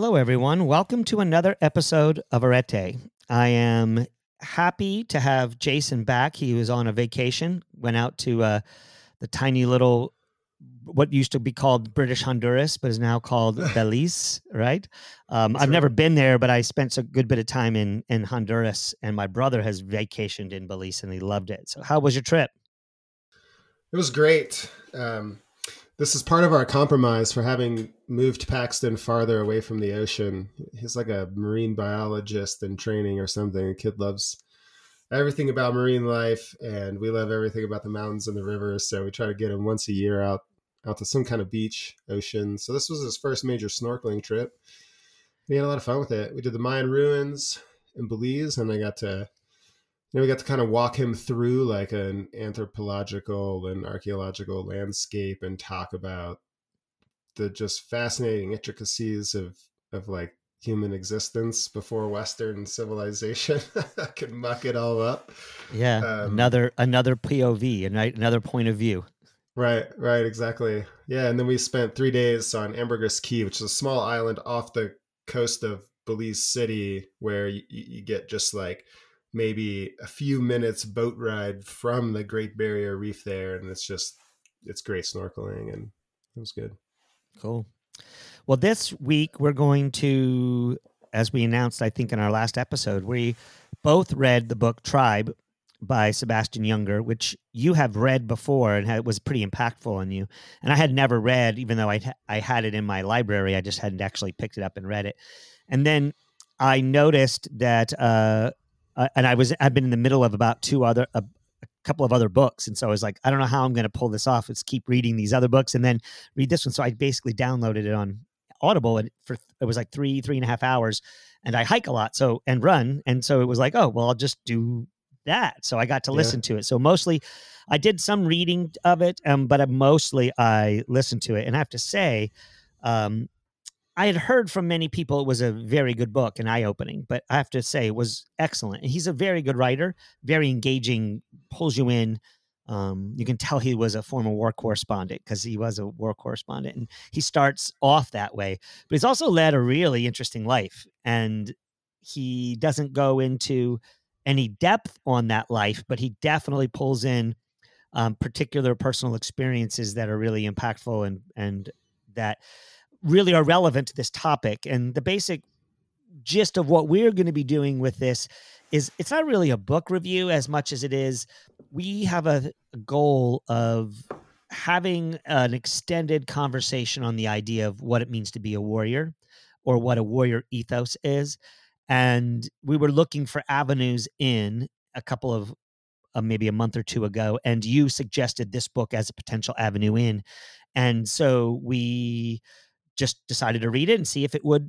Hello, everyone. Welcome to another episode of Arete. I am happy to have Jason back. He was on a vacation, went out to uh, the tiny little, what used to be called British Honduras, but is now called Belize, right? Um, I've right. never been there, but I spent a good bit of time in, in Honduras, and my brother has vacationed in Belize and he loved it. So, how was your trip? It was great. Um, this is part of our compromise for having moved Paxton farther away from the ocean. He's like a marine biologist in training or something. The kid loves everything about marine life, and we love everything about the mountains and the rivers. So we try to get him once a year out out to some kind of beach, ocean. So this was his first major snorkeling trip. We had a lot of fun with it. We did the Mayan ruins in Belize, and I got to you know, we got to kind of walk him through like an anthropological and archaeological landscape and talk about the just fascinating intricacies of of like human existence before Western civilization. Could muck it all up. Yeah, Um, another another POV, another point of view. Right, right, exactly. Yeah, and then we spent three days on Ambergris Caye, which is a small island off the coast of Belize City, where you, you get just like maybe a few minutes boat ride from the Great Barrier Reef there, and it's just it's great snorkeling, and it was good. Cool. Well, this week we're going to, as we announced, I think in our last episode, we both read the book Tribe by Sebastian Junger, which you have read before and had, was pretty impactful on you. And I had never read, even though I I had it in my library, I just hadn't actually picked it up and read it. And then I noticed that, uh, uh, and I was I've been in the middle of about two other a, a couple of other books, and so I was like, I don't know how I'm going to pull this off. Let's keep reading these other books and then read this one. So I basically downloaded it on Audible, and for it was like three three and a half hours. And I hike a lot, so and run, and so it was like, oh well, I'll just do that. So I got to Yeah. listen to it. So mostly, I did some reading of it, um, but uh, mostly I listened to it. And I have to say, um, I had heard from many people it was a very good book and eye opening, but I have to say it was excellent. And he's a very good writer, very engaging, pulls you in. Um, you can tell he was a former war correspondent because he was a war correspondent, and he starts off that way. But he's also led a really interesting life, and he doesn't go into any depth on that life, but he definitely pulls in um, particular personal experiences that are really impactful and and that really are relevant to this topic. And the basic gist of what we're going to be doing with this is it's not really a book review as much as it is we have a, goal of having an extended conversation on the idea of what it means to be a warrior or what a warrior ethos is and we were looking for avenues in a couple of uh, maybe a month or two ago and you suggested this book as a potential avenue in and so we just decided to read it and see if it would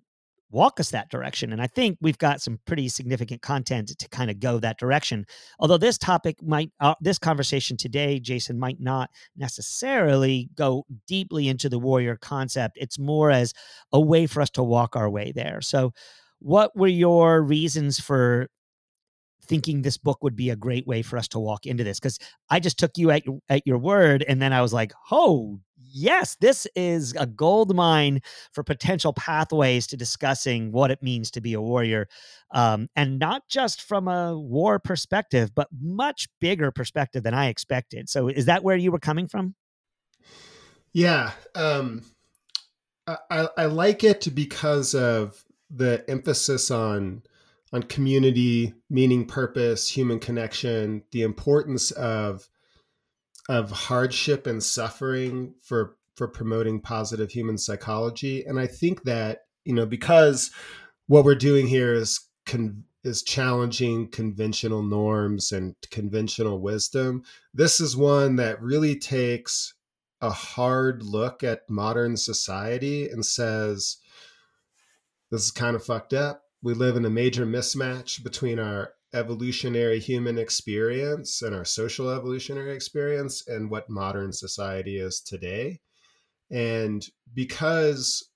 walk us that direction. And I think we've got some pretty significant content to kind of go that direction. Although this topic might, uh, this conversation today, Jason, might not necessarily go deeply into the warrior concept. It's more as a way for us to walk our way there. So, what were your reasons for thinking this book would be a great way for us to walk into this because I just took you at your, at your word and then I was like, "Oh, yes, this is a gold mine for potential pathways to discussing what it means to be a warrior." Um, and not just from a war perspective, but much bigger perspective than I expected. So is that where you were coming from? Yeah, um, I, I like it because of the emphasis on on community, meaning, purpose, human connection, the importance of of hardship and suffering for for promoting positive human psychology. And I think that you know because what we're doing here is con- is challenging conventional norms and conventional wisdom. This is one that really takes a hard look at modern society and says this is kind of fucked up. We live in a major mismatch between our evolutionary human experience and our social evolutionary experience and what modern society is today. And because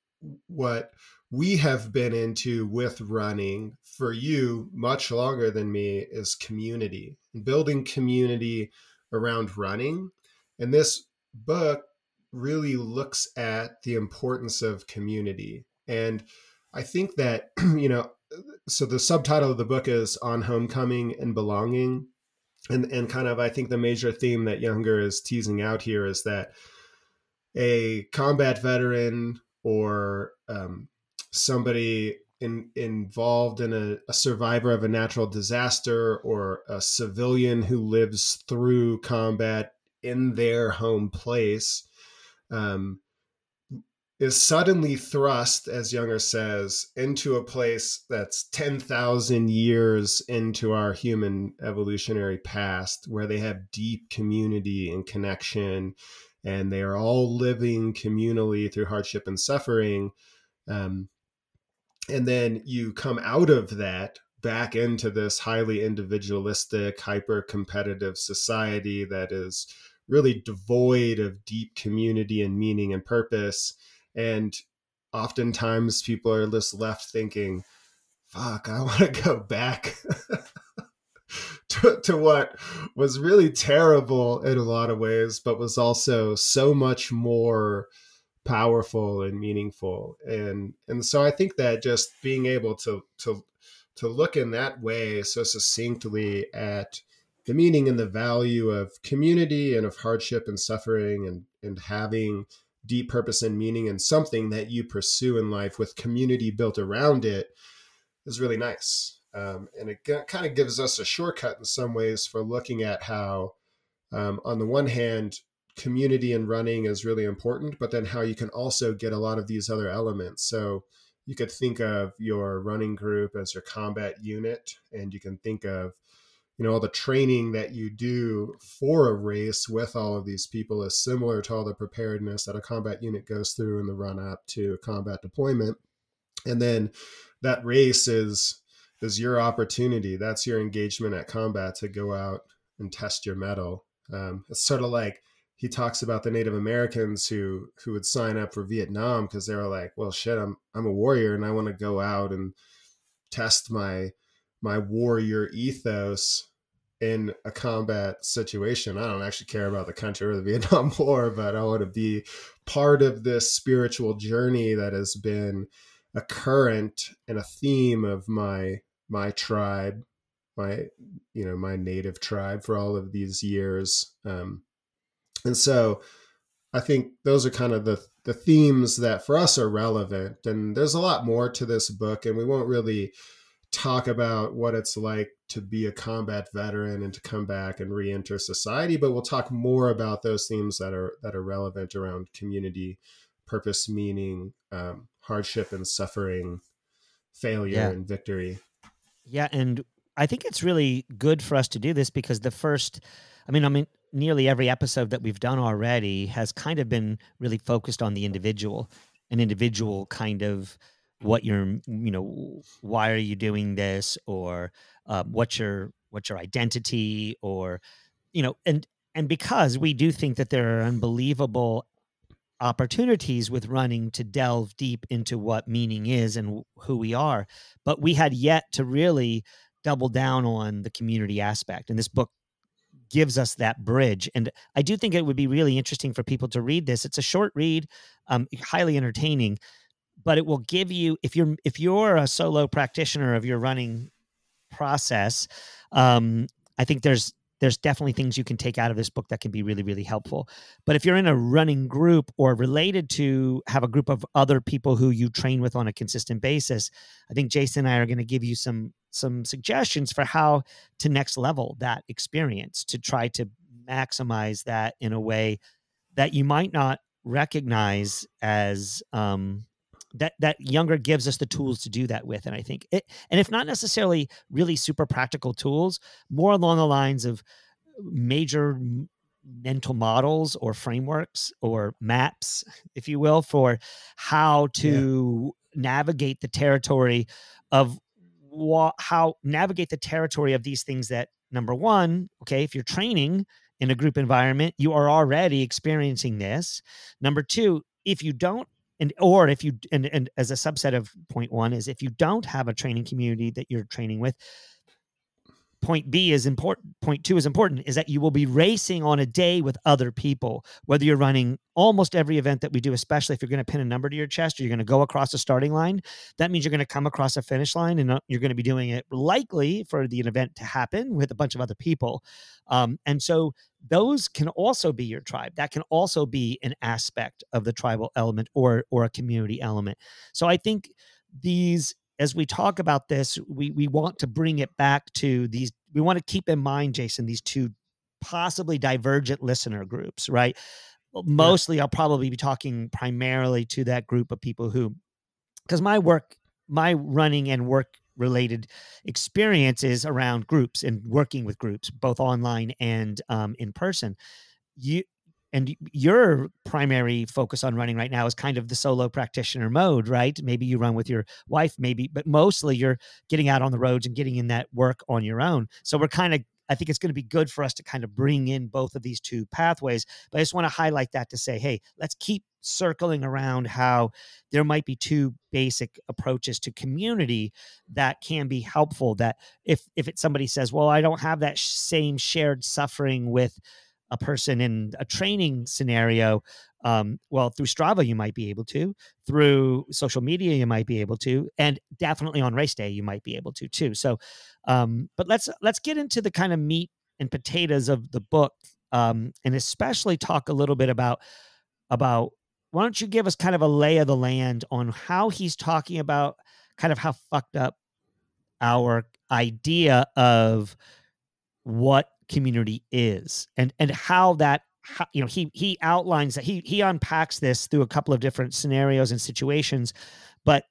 what we have been into with running for you much longer than me is community, building community around running. And this book really looks at the importance of community. And I think that, you know, so the subtitle of the book is On Homecoming and Belonging. And, and kind of, I think the major theme that Junger is teasing out here is that a combat veteran or um, somebody in, involved in a, a, survivor of a natural disaster or a civilian who lives through combat in their home place um, is suddenly thrust, as Junger says, into a place that's 10,000 years into our human evolutionary past, where they have deep community and connection, and they are all living communally through hardship and suffering. Um, and then you come out of that back into this highly individualistic, hyper competitive society that is really devoid of deep community and meaning and purpose and oftentimes people are just left thinking, fuck, I want to go back to, to what was really terrible in a lot of ways, but was also so much more powerful and meaningful. And and so I think that just being able to to to look in that way so succinctly at the meaning and the value of community and of hardship and suffering and and having deep purpose and meaning and something that you pursue in life with community built around it is really nice. Um, and it g- kind of gives us a shortcut in some ways for looking at how, um, on the one hand, community and running is really important, but then how you can also get a lot of these other elements. So you could think of your running group as your combat unit, and you can think of you know all the training that you do for a race with all of these people is similar to all the preparedness that a combat unit goes through in the run up to a combat deployment. And then that race is is your opportunity. That's your engagement at combat to go out and test your mettle. Um, it's sort of like he talks about the native americans who who would sign up for vietnam because they were like well shit i'm i'm a warrior and i want to go out and test my my warrior ethos in a combat situation. I don't actually care about the country or the Vietnam War, but I want to be part of this spiritual journey that has been a current and a theme of my my tribe, my you know my native tribe for all of these years. Um, and so I think those are kind of the the themes that for us are relevant. And there's a lot more to this book, and we won't really talk about what it's like to be a combat veteran and to come back and re-enter society but we'll talk more about those themes that are that are relevant around community purpose meaning um, hardship and suffering failure yeah. and victory yeah and i think it's really good for us to do this because the first i mean i mean nearly every episode that we've done already has kind of been really focused on the individual an individual kind of what you're you know why are you doing this or uh, what's your what's your identity or you know and and because we do think that there are unbelievable opportunities with running to delve deep into what meaning is and who we are but we had yet to really double down on the community aspect and this book gives us that bridge and i do think it would be really interesting for people to read this. It's a short read um, highly entertaining but it will give you if you're if you're a solo practitioner of your running process um, i think there's there's definitely things you can take out of this book that can be really really helpful. But if you're in a running group or related to have a group of other people who you train with on a consistent basis i think jason and i are going to give you some some suggestions for how to next level that experience to try to maximize that in a way that you might not recognize as um, that that Junger gives us the tools to do that with and i think it and if not necessarily really super practical tools more along the lines of major mental models or frameworks or maps if you will for how to yeah. navigate the territory of what how navigate the territory of these things that number one okay if you're training in a group environment you are already experiencing this number two if you don't and or if you and, and as a subset of point one is if you don't have a training community that you're training with point B is important, point two is important, is that you will be racing on a day with other people, whether you're running almost every event that we do, especially if you're going to pin a number to your chest or you're going to go across a starting line. That means you're going to come across a finish line and uh, you're going to be doing it likely for the event to happen with a bunch of other people. Um, and so those can also be your tribe. That can also be an aspect of the tribal element or or a community element. So I think these as we talk about this, we we want to bring it back to these. We want to keep in mind, Jason, these two possibly divergent listener groups, right? Mostly, yeah. I'll probably be talking primarily to that group of people who, because my work, my running and work related experiences around groups and working with groups, both online and um, in person. You and your primary focus on running right now is kind of the solo practitioner mode right maybe you run with your wife maybe but mostly you're getting out on the roads and getting in that work on your own so we're kind of I think it's going to be good for us to kind of bring in both of these two pathways. But I just want to highlight that to say, hey, let's keep circling around how there might be two basic approaches to community that can be helpful. That if if it somebody says, well, I don't have that same shared suffering with a person in a training scenario um, well through strava you might be able to through social media you might be able to and definitely on race day you might be able to too. So um, but let's let's get into the kind of meat and potatoes of the book um, and especially talk a little bit about about why don't you give us kind of a lay of the land on how he's talking about kind of how fucked up our idea of what community is and and how that how, you know he he outlines that he he unpacks this through a couple of different scenarios and situations but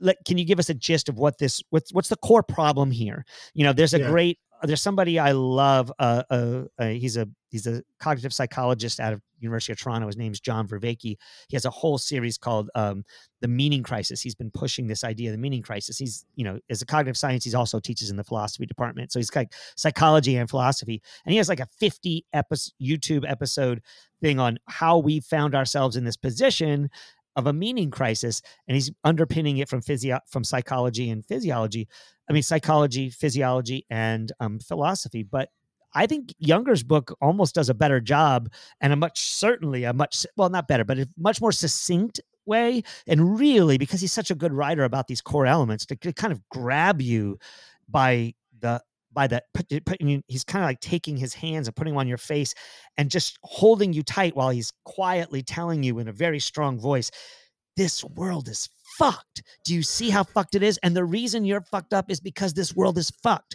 let, can you give us a gist of what this what's what's the core problem here you know there's a yeah. great there's somebody I love. Uh, uh, uh, he's a he's a cognitive psychologist out of University of Toronto. His name's John Vervaeke. He has a whole series called um, the Meaning Crisis. He's been pushing this idea of the meaning crisis. He's you know as a cognitive science, he's also teaches in the philosophy department. So he's like psychology and philosophy, and he has like a 50 episode YouTube episode thing on how we found ourselves in this position of a meaning crisis, and he's underpinning it from physio from psychology and physiology. I mean, psychology, physiology, and um, philosophy. But I think Junger's book almost does a better job, and a much certainly a much well, not better, but a much more succinct way. And really, because he's such a good writer about these core elements, to, to kind of grab you by the by the he's kind of like taking his hands and putting them on your face and just holding you tight while he's quietly telling you in a very strong voice this world is fucked. Do you see how fucked it is? And the reason you're fucked up is because this world is fucked.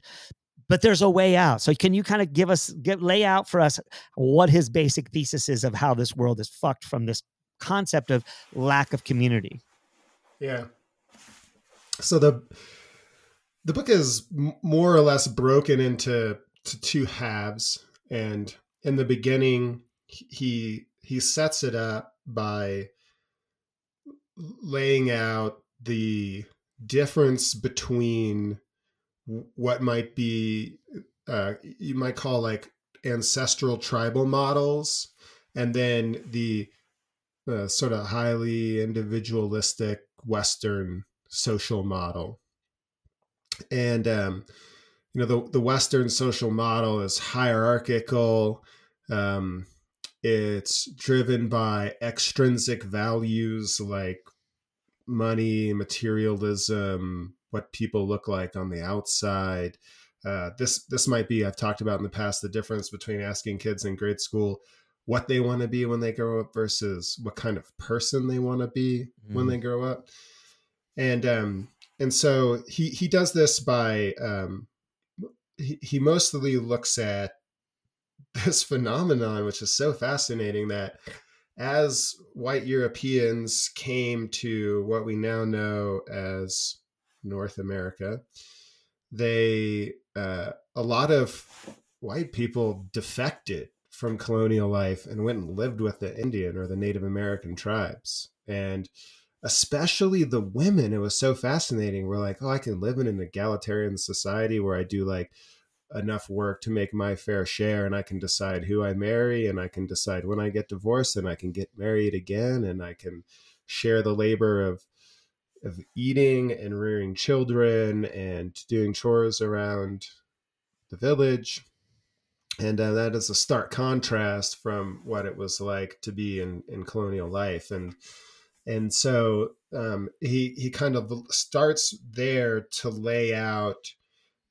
But there's a way out. So can you kind of give us get lay out for us what his basic thesis is of how this world is fucked from this concept of lack of community? Yeah. So the the book is more or less broken into two halves and in the beginning he he sets it up by laying out the difference between what might be uh, you might call like ancestral tribal models and then the uh, sort of highly individualistic western social model. And um, you know the, the western social model is hierarchical um, it's driven by extrinsic values like money, materialism, what people look like on the outside. Uh, this this might be I've talked about in the past the difference between asking kids in grade school what they want to be when they grow up versus what kind of person they want to be mm. when they mm. grow up. And um and so he he does this by um he, he mostly looks at this phenomenon, which is so fascinating that as white Europeans came to what we now know as North America, they uh, a lot of white people defected from colonial life and went and lived with the Indian or the Native American tribes. And especially the women, it was so fascinating. We're like, oh, I can live in an egalitarian society where I do like enough work to make my fair share and I can decide who I marry and I can decide when I get divorced and I can get married again and I can share the labor of of eating and rearing children and doing chores around the village. And uh, that is a stark contrast from what it was like to be in, in colonial life. And and so um, he he kind of starts there to lay out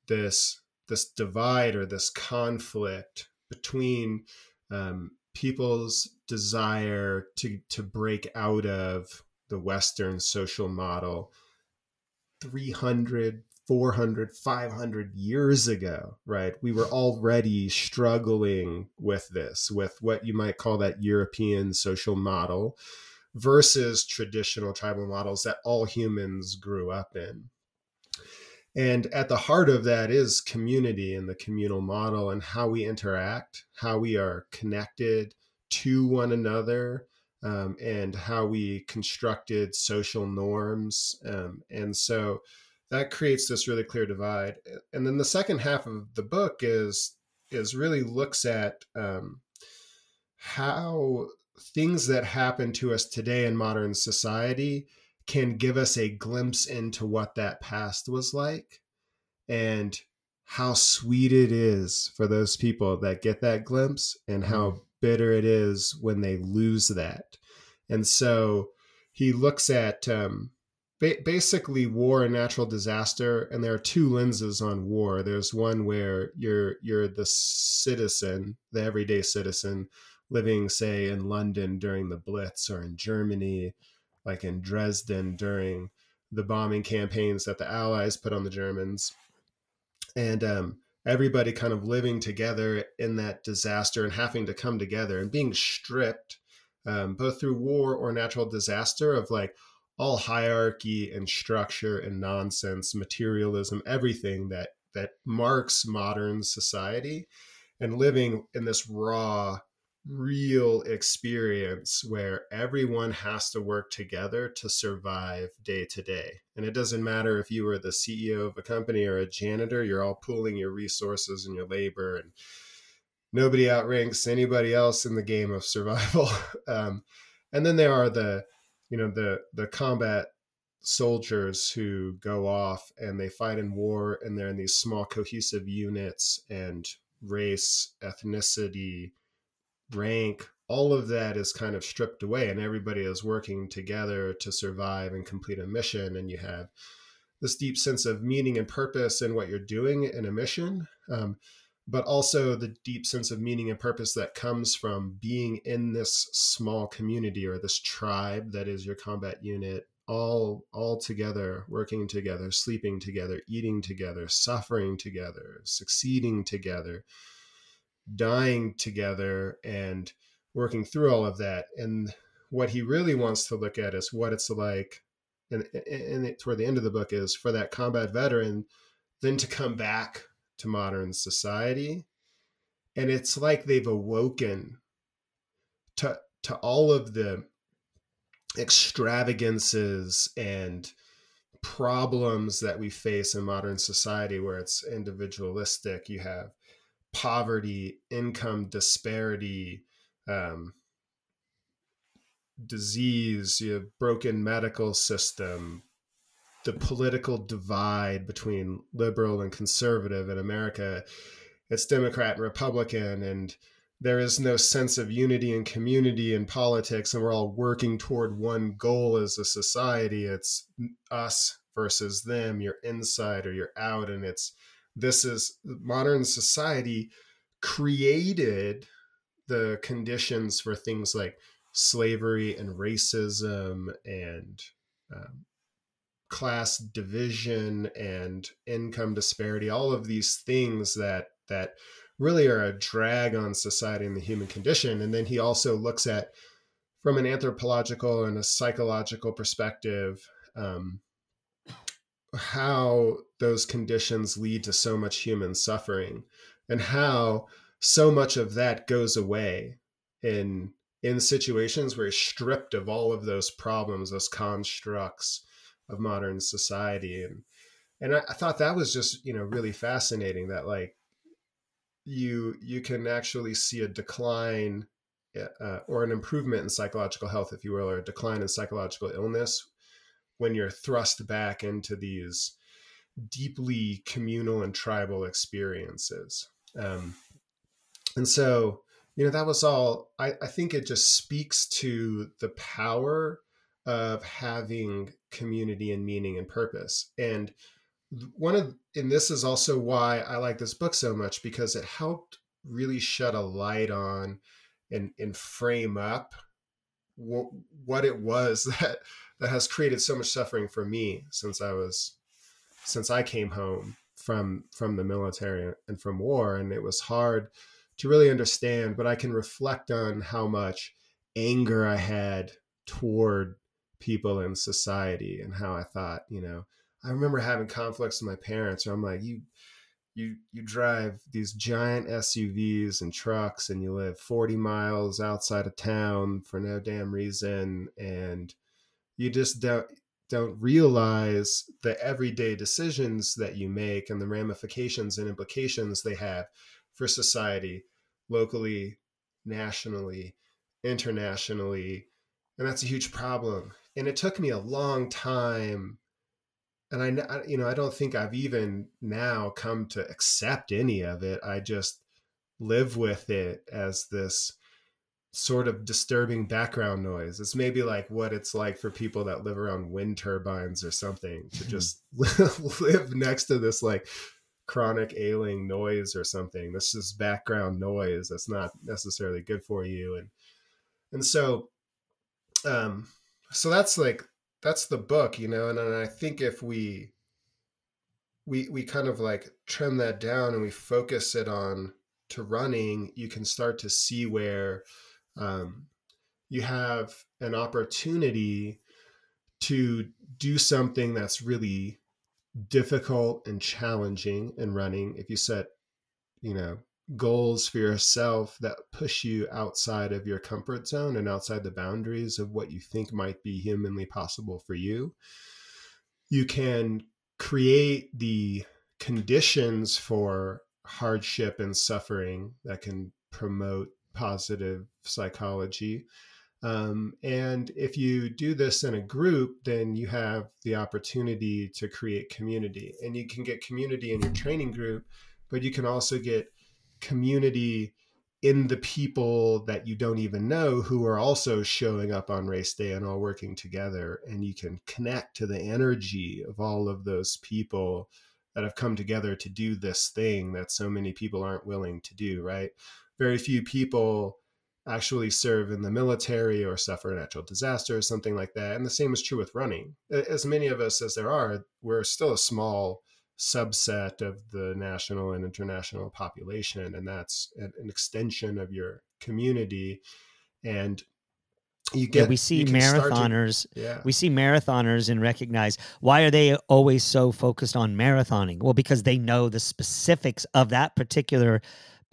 this this divide or this conflict between um, people's desire to to break out of the Western social model 300, 400, 500 years ago, right? We were already struggling with this, with what you might call that European social model versus traditional tribal models that all humans grew up in. And at the heart of that is community and the communal model and how we interact, how we are connected to one another, um, and how we constructed social norms. Um, and so that creates this really clear divide. And then the second half of the book is is really looks at um, how things that happen to us today in modern society can give us a glimpse into what that past was like and how sweet it is for those people that get that glimpse and how mm-hmm. Bitter it is when they lose that. And so he looks at um, ba- basically war and natural disaster, and there are two lenses on war. There's one where you're you're the citizen, the everyday citizen, living, say, in London during the Blitz or in Germany, like in Dresden during the bombing campaigns that the Allies put on the Germans. And um, everybody kind of living together in that disaster and having to come together and being stripped, um, both through war or natural disaster, of like all hierarchy and structure and nonsense, materialism, everything that that marks modern society, and living in this raw real experience where everyone has to work together to survive day to day. And it doesn't matter if you are the CEO of a company or a janitor, you're all pooling your resources and your labor, and nobody outranks anybody else in the game of survival. um, and then there are the, you know, the the combat soldiers who go off and they fight in war and they're in these small cohesive units and race, ethnicity, rank, all of that is kind of stripped away, and everybody is working together to survive and complete a mission. And you have this deep sense of meaning and purpose in what you're doing in a mission, um, but also the deep sense of meaning and purpose that comes from being in this small community or this tribe that is your combat unit all all together working together sleeping together eating together suffering together succeeding together dying together and working through all of that. And what he really wants to look at is what it's like, and, and it, toward the end of the book is for that combat veteran then to come back to modern society. And it's like they've awoken to to all of the extravagances and problems that we face in modern society where it's individualistic you have poverty, income disparity, um, disease, you have broken medical system, the political divide between liberal and conservative in America. It's Democrat and Republican, and there is no sense of unity and community in politics, and we're all working toward one goal as a society. It's us versus them. You're inside or you're out, and it's this is modern society created the conditions for things like slavery and racism and um, class division and income disparity all of these things that that really are a drag on society and the human condition. And then he also looks at from an anthropological and a psychological perspective um, how those conditions lead to so much human suffering and how so much of that goes away in in situations where you're stripped of all of those problems those constructs of modern society. And and I, I thought that was just you know really fascinating that like you you can actually see a decline uh, or an improvement in psychological health if you will or a decline in psychological illness when you're thrust back into these deeply communal and tribal experiences. Um, and so, you know, that was all, I, I think it just speaks to the power of having community and meaning and purpose. And one of, and this is also why I like this book so much because it helped really shed a light on and, and frame up what, what it was that, that has created so much suffering for me since I was since I came home from from the military and from war, and it was hard to really understand. But I can reflect on how much anger I had toward people in society, and how I thought, you know, I remember having conflicts with my parents, where I'm like, you you you drive these giant SUVs and trucks and you live 40 miles outside of town for no damn reason and you just don't don't realize the everyday decisions that you make and the ramifications and implications they have for society locally, nationally, internationally. And that's a huge problem. And it took me a long time. And I, you know, I don't think I've even now come to accept any of it. I just live with it as this sort of disturbing background noise. It's maybe like what it's like for people that live around wind turbines or something to just live next to this like chronic ailing noise or something. This is background noise that's not necessarily good for you. And and so um so that's like that's the book, you know, and, and I think if we we we kind of like trim that down and we focus it on to running, you can start to see where um, you have an opportunity to do something that's really difficult and challenging in running. If you set you know goals for yourself that push you outside of your comfort zone and outside the boundaries of what you think might be humanly possible for you you can create the conditions for hardship and suffering that can promote positive psychology. Um, and if you do this in a group, then you have the opportunity to create community. And you can get community in your training group, but you can also get community in the people that you don't even know who are also showing up on race day and all working together. And you can connect to the energy of all of those people that have come together to do this thing that so many people aren't willing to do, right? very few people actually serve in the military or suffer a natural disaster or something like that. And the same is true with running. As many of us as there are, we're still a small subset of the national and international population. And that's an, extension of your community. And you get yeah, we see marathoners to, yeah. we see marathoners and recognize why are they always so focused on marathoning well because they know the specifics of that particular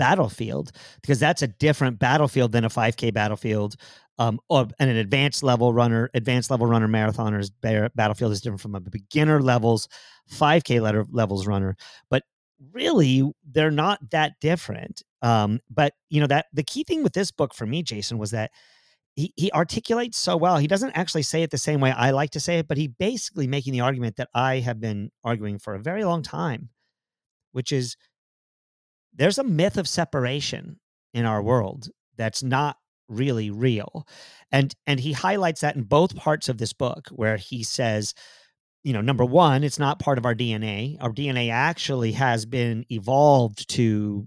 battlefield because that's a different battlefield than a 5K battlefield. Um, or and an advanced level runner, advanced level runner marathoners battlefield is different from a beginner levels 5K letter, levels runner. But really, they're not that different. Um, but you know that the key thing with this book for me, Jason, was that he, he articulates so well. He doesn't actually say it the same way I like to say it, but he basically making the argument that I have been arguing for a very long time, which is there's a myth of separation in our world that's not really real. And and he highlights that in both parts of this book where he says you know number one it's not part of our dna our dna actually has been evolved to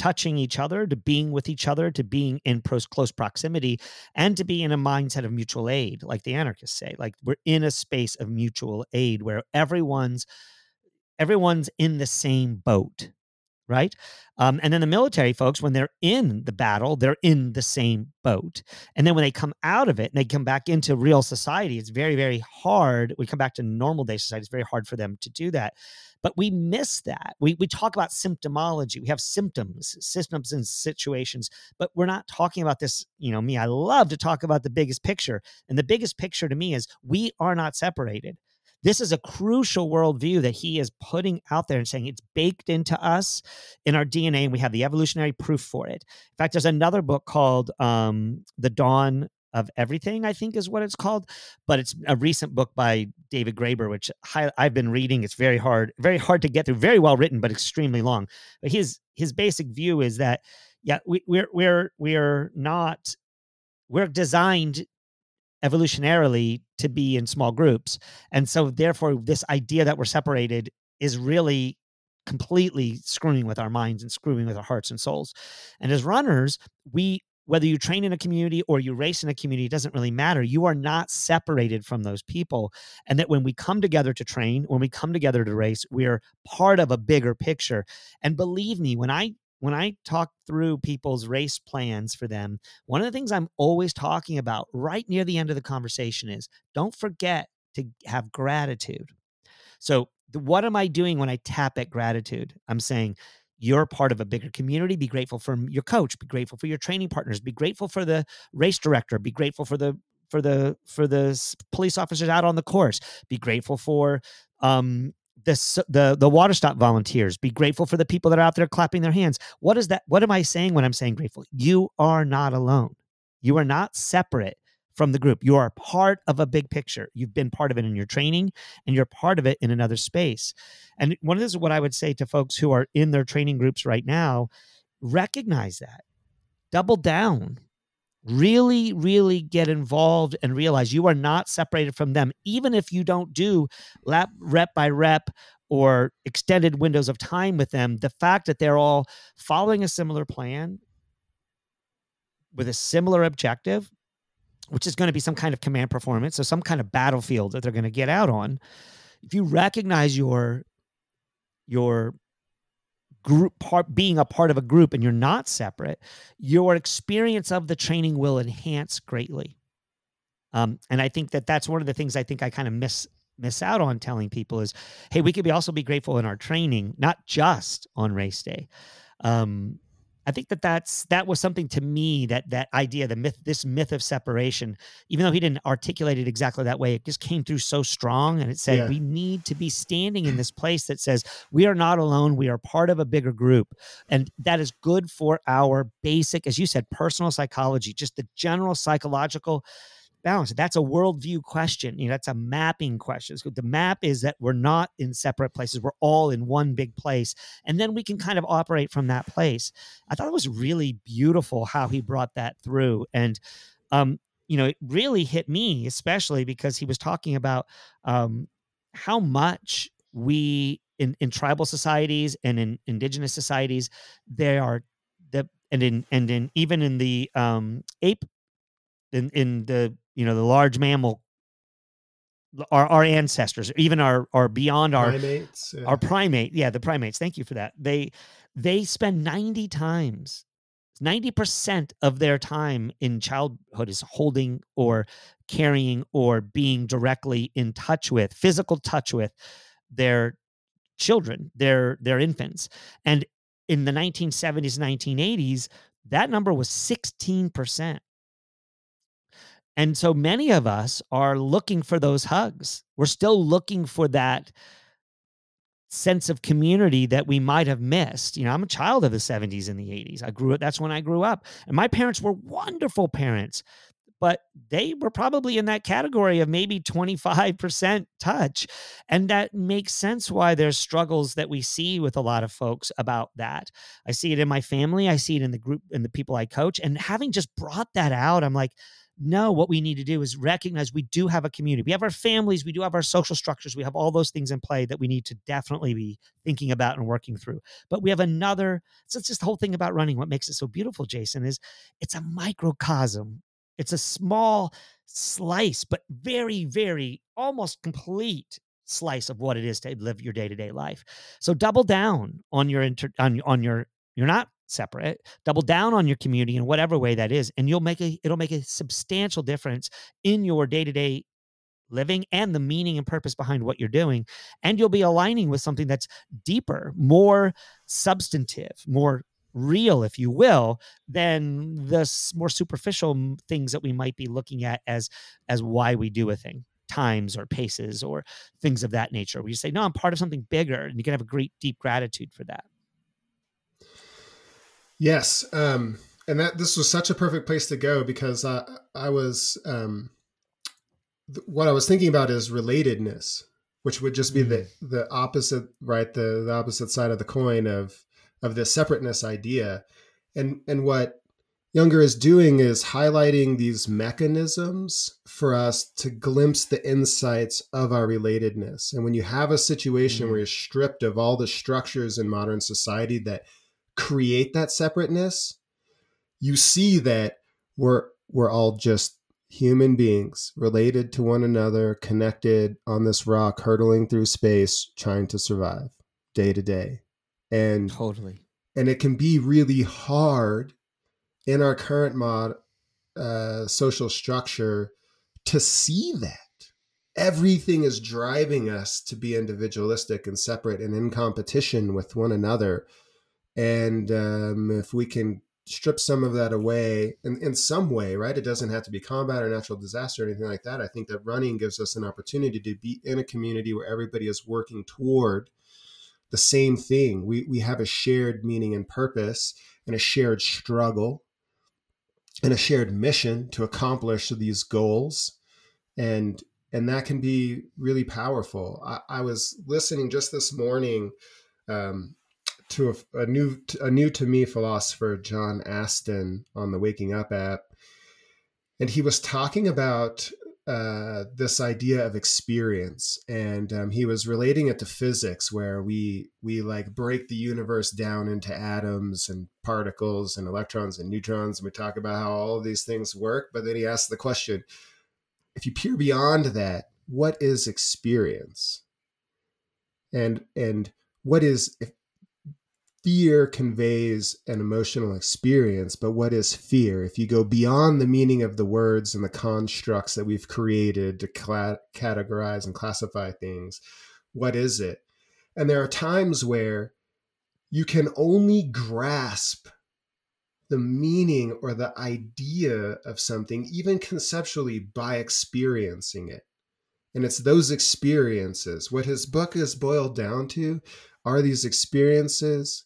touching each other to being with each other to being in close proximity and to be in a mindset of mutual aid like the anarchists say. Like we're in a space of mutual aid where everyone's everyone's in the same boat right? Um, and then the military folks, when they're in the battle, they're in the same boat. And then when they come out of it and they come back into real society, it's very, very hard. We come back to normal day society, it's very hard for them to do that. But we miss that. We, we talk about symptomology. We have symptoms, systems, and situations, but we're not talking about this. You know, me, I love to talk about the biggest picture. And the biggest picture to me is we are not separated. This is a crucial worldview that he is putting out there and saying it's baked into us in our DNA, and we have the evolutionary proof for it. In fact, there's another book called um, The Dawn of everything i think is what it's called but it's a recent book by david graeber which i've been reading it's very hard very hard to get through very well written but extremely long but his his basic view is that yeah we, we're we're we're not we're designed evolutionarily to be in small groups and so therefore this idea that we're separated is really completely screwing with our minds and screwing with our hearts and souls. And as runners, we whether you train in a community or you race in a community doesn't really matter. You are not separated from those people. And that when we come together to train, when we come together to race, we're part of a bigger picture. And believe me, when I when I talk through people's race plans for them, one of the things I'm always talking about right near the end of the conversation is don't forget to have gratitude. So what am I doing when I tap at gratitude? I'm saying, you're part of a bigger community. Be grateful for your coach. Be grateful for your training partners. Be grateful for the race director. Be grateful for the for the for the police officers out on the course. Be grateful for um, the the the water stop volunteers. Be grateful for the people that are out there clapping their hands. What is that? What am I saying when I'm saying grateful? You are not alone. You are not separate from the group. You are part of a big picture. You've been part of it in your training and you're part of it in another space. And one of this is what I would say to folks who are in their training groups right now recognize that, double down. Really, really get involved and realize you are not separated from them, even if you don't do lap, rep by rep or extended windows of time with them. The fact that they're all following a similar plan with a similar objective which is going to be some kind of command performance, so some kind of battlefield that they're going to get out on. If you recognize your your group part being a part of a group and you're not separate, your experience of the training will enhance greatly. Um, and I think that that's one of the things I think I kind of miss miss out on telling people is, hey, we could be also be grateful in our training, not just on race day. Um, I think that that's that was something to me that that idea, the myth, this myth of separation, even though he didn't articulate it exactly that way, it just came through so strong, and it said yeah. we need to be standing in this place that says we are not alone, we are part of a bigger group, and that is good for our basic, as you said, personal psychology, just the general psychological balance. That's a worldview question. You know, that's a mapping question. So the map is that we're not in separate places. We're all in one big place. And then we can kind of operate from that place. I thought it was really beautiful how he brought that through. And um, you know, it really hit me, especially because he was talking about um how much we in, in tribal societies and in indigenous societies, they are the and in and in even in the um ape in in the you know the large mammal our, our ancestors even our our beyond our primates yeah. our primate yeah the primates thank you for that. They they spend 90 times 90% of their time in childhood is holding or carrying or being directly in touch with physical touch with their children their their infants. And in the 1970s 1980s that number was 16% and so many of us are looking for those hugs. We're still looking for that sense of community that we might have missed. You know, I'm a child of the 70s and the 80s. I grew up, that's when I grew up. And my parents were wonderful parents, but they were probably in that category of maybe 25% touch. And that makes sense why there's struggles that we see with a lot of folks about that. I see it in my family, I see it in the group and the people I coach. And having just brought that out, I'm like, no, what we need to do is recognize we do have a community. We have our families, we do have our social structures, we have all those things in play that we need to definitely be thinking about and working through. But we have another, so it's just the whole thing about running. What makes it so beautiful, Jason, is it's a microcosm. It's a small slice, but very, very almost complete slice of what it is to live your day-to-day life. So double down on your inter, on, on your you're not separate double down on your community in whatever way that is and you'll make a it'll make a substantial difference in your day-to-day living and the meaning and purpose behind what you're doing and you'll be aligning with something that's deeper more substantive more real if you will than the more superficial things that we might be looking at as as why we do a thing times or paces or things of that nature where you say no i'm part of something bigger and you can have a great deep gratitude for that Yes. Um, and that this was such a perfect place to go because I, I was um, th- what I was thinking about is relatedness, which would just be mm. the the opposite, right? The the opposite side of the coin of of the separateness idea, and and what Junger is doing is highlighting these mechanisms for us to glimpse the insights of our relatedness. And when you have a situation mm-hmm. where you're stripped of all the structures in modern society that create that separateness, you see that we're we're all just human beings related to one another, connected on this rock, hurtling through space, trying to survive day to day. And totally. And it can be really hard in our current mod uh, social structure to see that everything is driving us to be individualistic and separate and in competition with one another and um, if we can strip some of that away in, in some way right? It doesn't have to be combat or natural disaster or anything like that. I think that running gives us an opportunity to be in a community where everybody is working toward the same thing. We, we have a shared meaning and purpose and a shared struggle and a shared mission to accomplish these goals. And and that can be really powerful. I, I was listening just this morning um, to a, a, new a new to me philosopher John Astin on the waking up app and he was talking about uh, this idea of experience, and um, he was relating it to physics, where we we like break the universe down into atoms and particles and electrons and neutrons, and we talk about how all of these things work. But then he asked the question: if you peer beyond that, what is experience? And and what is if fear conveys an emotional experience, but what is fear? If you go beyond the meaning of the words and the constructs that we've created to categorize and classify things, what is it? And there are times where you can only grasp the meaning or the idea of something, even conceptually, by experiencing it. And it's those experiences. What his book is boiled down to are these experiences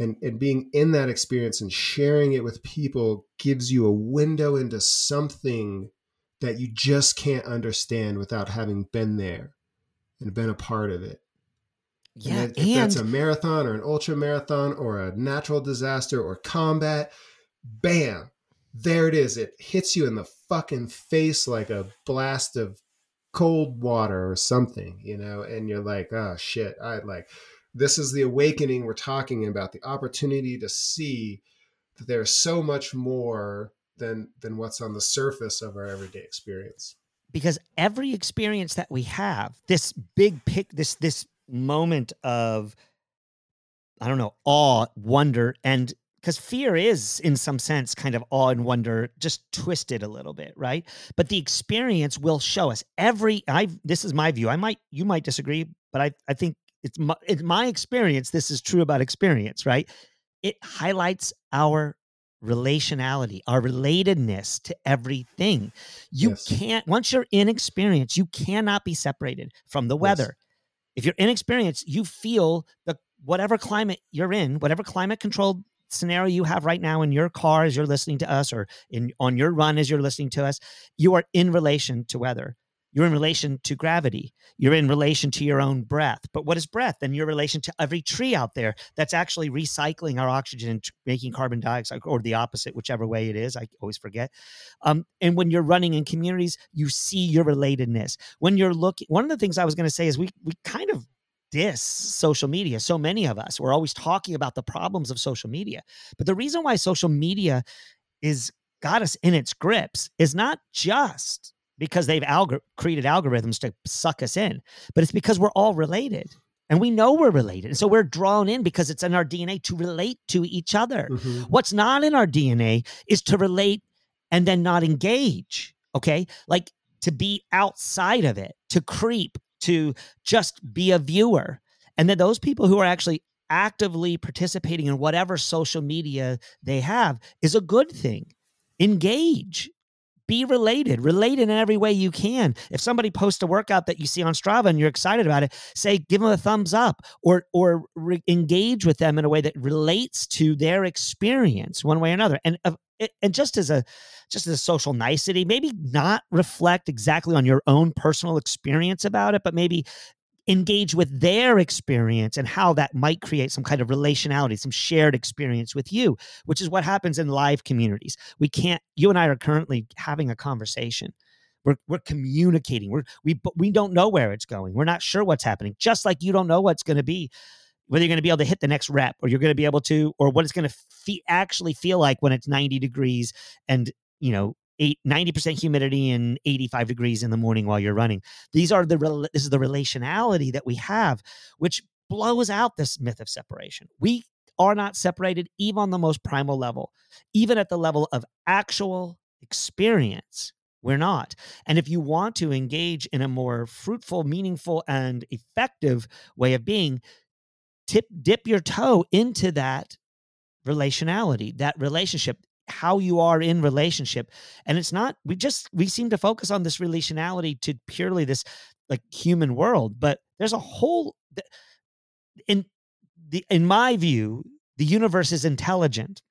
and and being in that experience and sharing it with people gives you a window into something that you just can't understand without having been there and been a part of it. Yeah, and if and that's a marathon or an ultra marathon or a natural disaster or combat, bam, there it is. It hits you in the fucking face like a blast of cold water or something, you know, and you're like, oh shit, I like this is the awakening we're talking about the opportunity to see that there's so much more than than what's on the surface of our everyday experience. Because every experience that we have this big pick this this moment of i don't know awe wonder and because fear is in some sense kind of awe and wonder just twisted a little bit right? But the experience will show us every i this is my view i might you might disagree but i i think it's my, it's my experience this is true about experience right it highlights our relationality our relatedness to everything you yes. can't once you're in experience you cannot be separated from the weather yes. if you're in experience you feel the whatever climate you're in whatever climate controlled scenario you have right now in your car as you're listening to us or in on your run as you're listening to us you are in relation to weather you're in relation to gravity. You're in relation to your own breath. But what is breath? And your relation to every tree out there that's actually recycling our oxygen and making carbon dioxide, or the opposite, whichever way it is. I always forget. Um, and when you're running in communities, you see your relatedness. When you're looking, one of the things I was going to say is we we kind of diss social media. So many of us we're always talking about the problems of social media, but the reason why social media is got us in its grips is not just because they've algor- created algorithms to suck us in, but it's because we're all related and we know we're related. And so we're drawn in because it's in our DNA to relate to each other. Mm-hmm. What's not in our DNA is to relate and then not engage. Okay. Like to be outside of it, to creep, to just be a viewer. And then those people who are actually actively participating in whatever social media they have is a good thing. Engage be related. Relate in every way you can. If somebody posts a workout that you see on strava and you're excited about it say give them a thumbs up or or re- engage with them in a way that relates to their experience one way or another. And uh, and just as a just as a social nicety maybe not reflect exactly on your own personal experience about it but maybe engage with their experience and how that might create some kind of relationality, some shared experience with you, which is what happens in live communities. We can't, you and I are currently having a conversation. We're, we're communicating. We're, we, we don't know where it's going. We're not sure what's happening, just like you don't know what's going to be, whether you're going to be able to hit the next rep or you're going to be able to, or what it's going to fe- actually feel like when it's 90 degrees and, you know, eight, 90% humidity and 85 degrees in the morning while you're running. These are the this is the relationality that we have, which blows out this myth of separation. We are not separated even on the most primal level, even at the level of actual experience. We're not. And if you want to engage in a more fruitful, meaningful, and effective way of being, tip dip your toe into that relationality, that relationship how you are in relationship. And it's not we just we seem to focus on this relationality to purely this like human world but there's a whole in the in my view the universe is intelligent.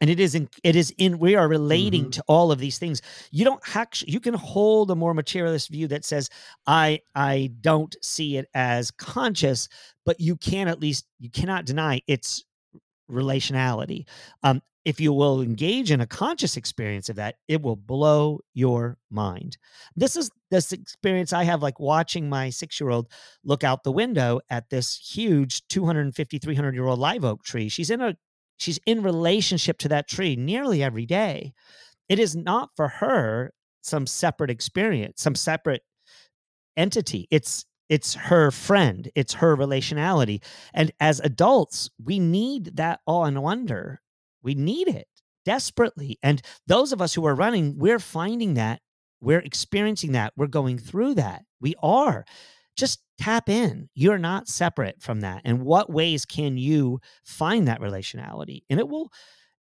And it is in it is in we are relating mm-hmm. to all of these things. You don't actually you can hold a more materialist view that says i i don't see it as conscious but you can at least you cannot deny its relationality. Um if you will engage in a conscious experience of that, it will blow your mind. This is this experience I have like watching my six year old look out the window at this huge 250, 300 year old live oak tree. She's in a she's in relationship to that tree nearly every day. It is not for her some separate experience, some separate entity. It's it's her friend, it's her relationality. And as adults, we need that awe and wonder we need it desperately. And those of us who are running, we're finding that, we're experiencing that, we're going through that. We are. Just tap in. You're not separate from that. And what ways can you find that relationality? And it will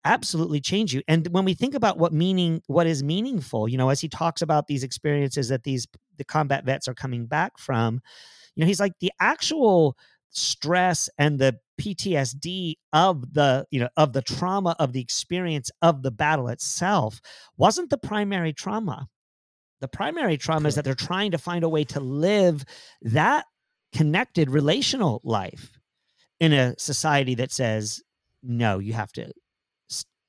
absolutely change you. And when we think about what meaning, what is meaningful, you know, as he talks about these experiences that these the combat vets are coming back from, you know, he's like the actual stress and the PTSD of the you know of the trauma of the experience of the battle itself wasn't the primary trauma. The primary trauma is that they're trying to find a way to live that connected relational life in a society that says no, you have to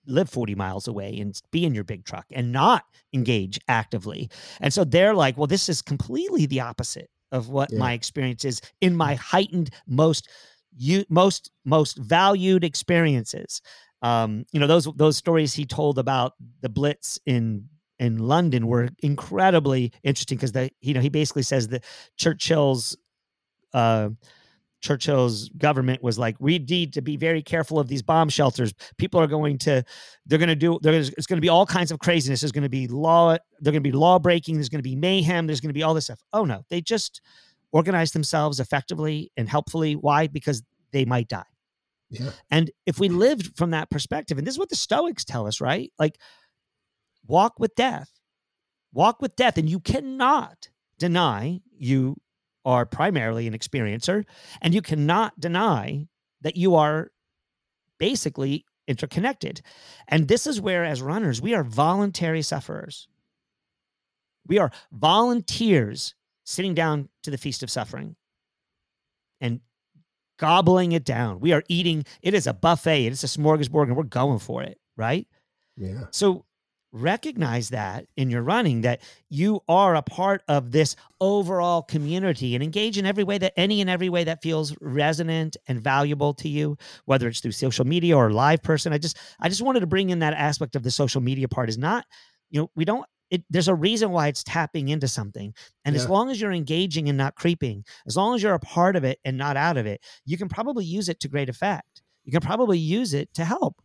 live 40 miles away and be in your big truck and not engage actively. And so they're like, well, this is completely the opposite of what yeah. my experience is in my heightened most you most most valued experiences um you know those those stories he told about the blitz in in london were incredibly interesting because they you know he basically says that churchill's uh Churchill's government was like, we need to be very careful of these bomb shelters. People are going to, they're going to do, there's it's going to be all kinds of craziness. There's going to be law, they're going to be law breaking. There's going to be mayhem. There's going to be all this stuff. Oh no, they just organize themselves effectively and helpfully. Why? Because they might die. Yeah. And if we lived from that perspective, and this is what the Stoics tell us, right? Like, walk with death, walk with death, and you cannot deny you are primarily an experiencer, and you cannot deny that you are basically interconnected. And this is where, as runners, we are voluntary sufferers. We are volunteers sitting down to the feast of suffering and gobbling it down. We are eating, it is a buffet, it is a smorgasbord, and we're going for it, right? Yeah. So recognize that in your running that you are a part of this overall community and engage in every way that any and every way that feels resonant and valuable to you whether it's through social media or live person i just i just wanted to bring in that aspect of the social media part is not you know we don't it, there's a reason why it's tapping into something. And yeah. as long as you're engaging and not creeping, as long as you're a part of it and not out of it, you can probably use it to great effect. You can probably use it to help,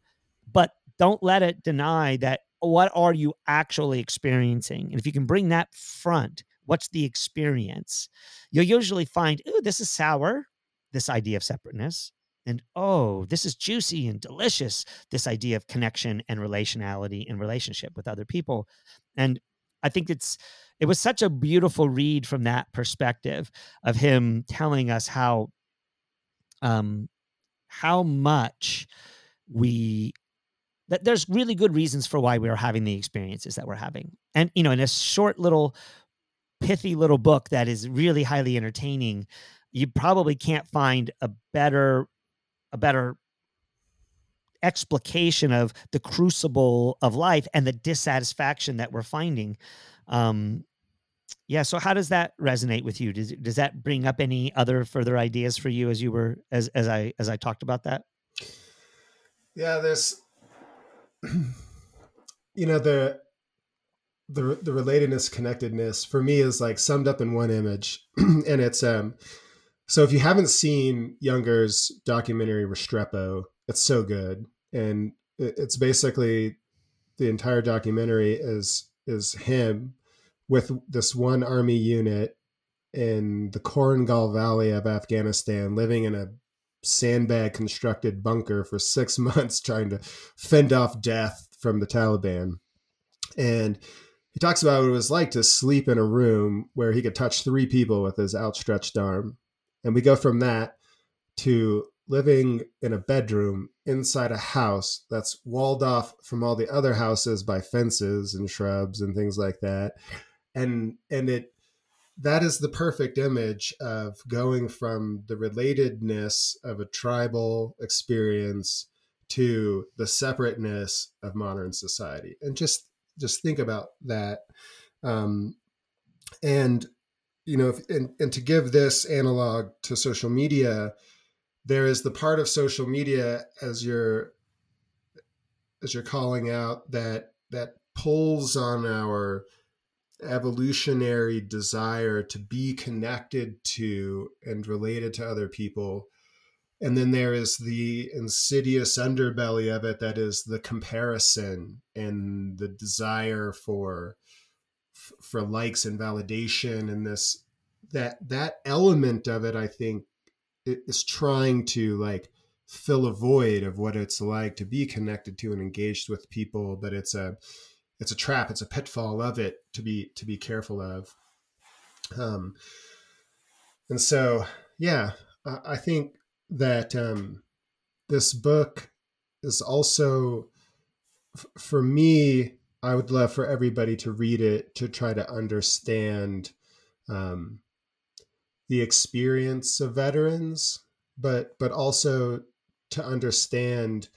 but don't let it deny that what are you actually experiencing? And if you can bring that front, what's the experience? You'll usually find, oh, this is sour, this idea of separateness. And oh this is juicy and delicious this idea of connection and relationality and relationship with other people and i think it's it was such a beautiful read from that perspective of him telling us how um how much we that there's really good reasons for why we are having the experiences that we're having and you know in a short little pithy little book that is really highly entertaining you probably can't find a better a better explication of the crucible of life and the dissatisfaction that we're finding. Um yeah so how does that resonate with you? Does, does that bring up any other further ideas for you as you were as as i as i talked about that? Yeah there's you know the the the relatedness connectedness for me is like summed up in one image and it's um so if you haven't seen Junger's documentary Restrepo it's so good and it's basically the entire documentary is is him with this one army unit in the Korengal Valley of Afghanistan living in a sandbag constructed bunker for six months trying to fend off death from the Taliban. And he talks about what it was like to sleep in a room where he could touch three people with his outstretched arm. And we go from that to living in a bedroom inside a house that's walled off from all the other houses by fences and shrubs and things like that. And and it that is the perfect image of going from the relatedness of a tribal experience to the separateness of modern society and just just think about that um, and you know if, and, and to give this analog to social media there is the part of social media as you're as you're calling out that that pulls on our evolutionary desire to be connected to and related to other people. And then there is the insidious underbelly of it that is the comparison and the desire for for likes and validation and this that that element of it I think is trying to like fill a void of what it's like to be connected to and engaged with people but it's a it's a trap it's a pitfall of it to be to be careful of. Um and so yeah i, think that um this book is also f- for me i would love for everybody to read it to try to understand um the experience of veterans but but also to understand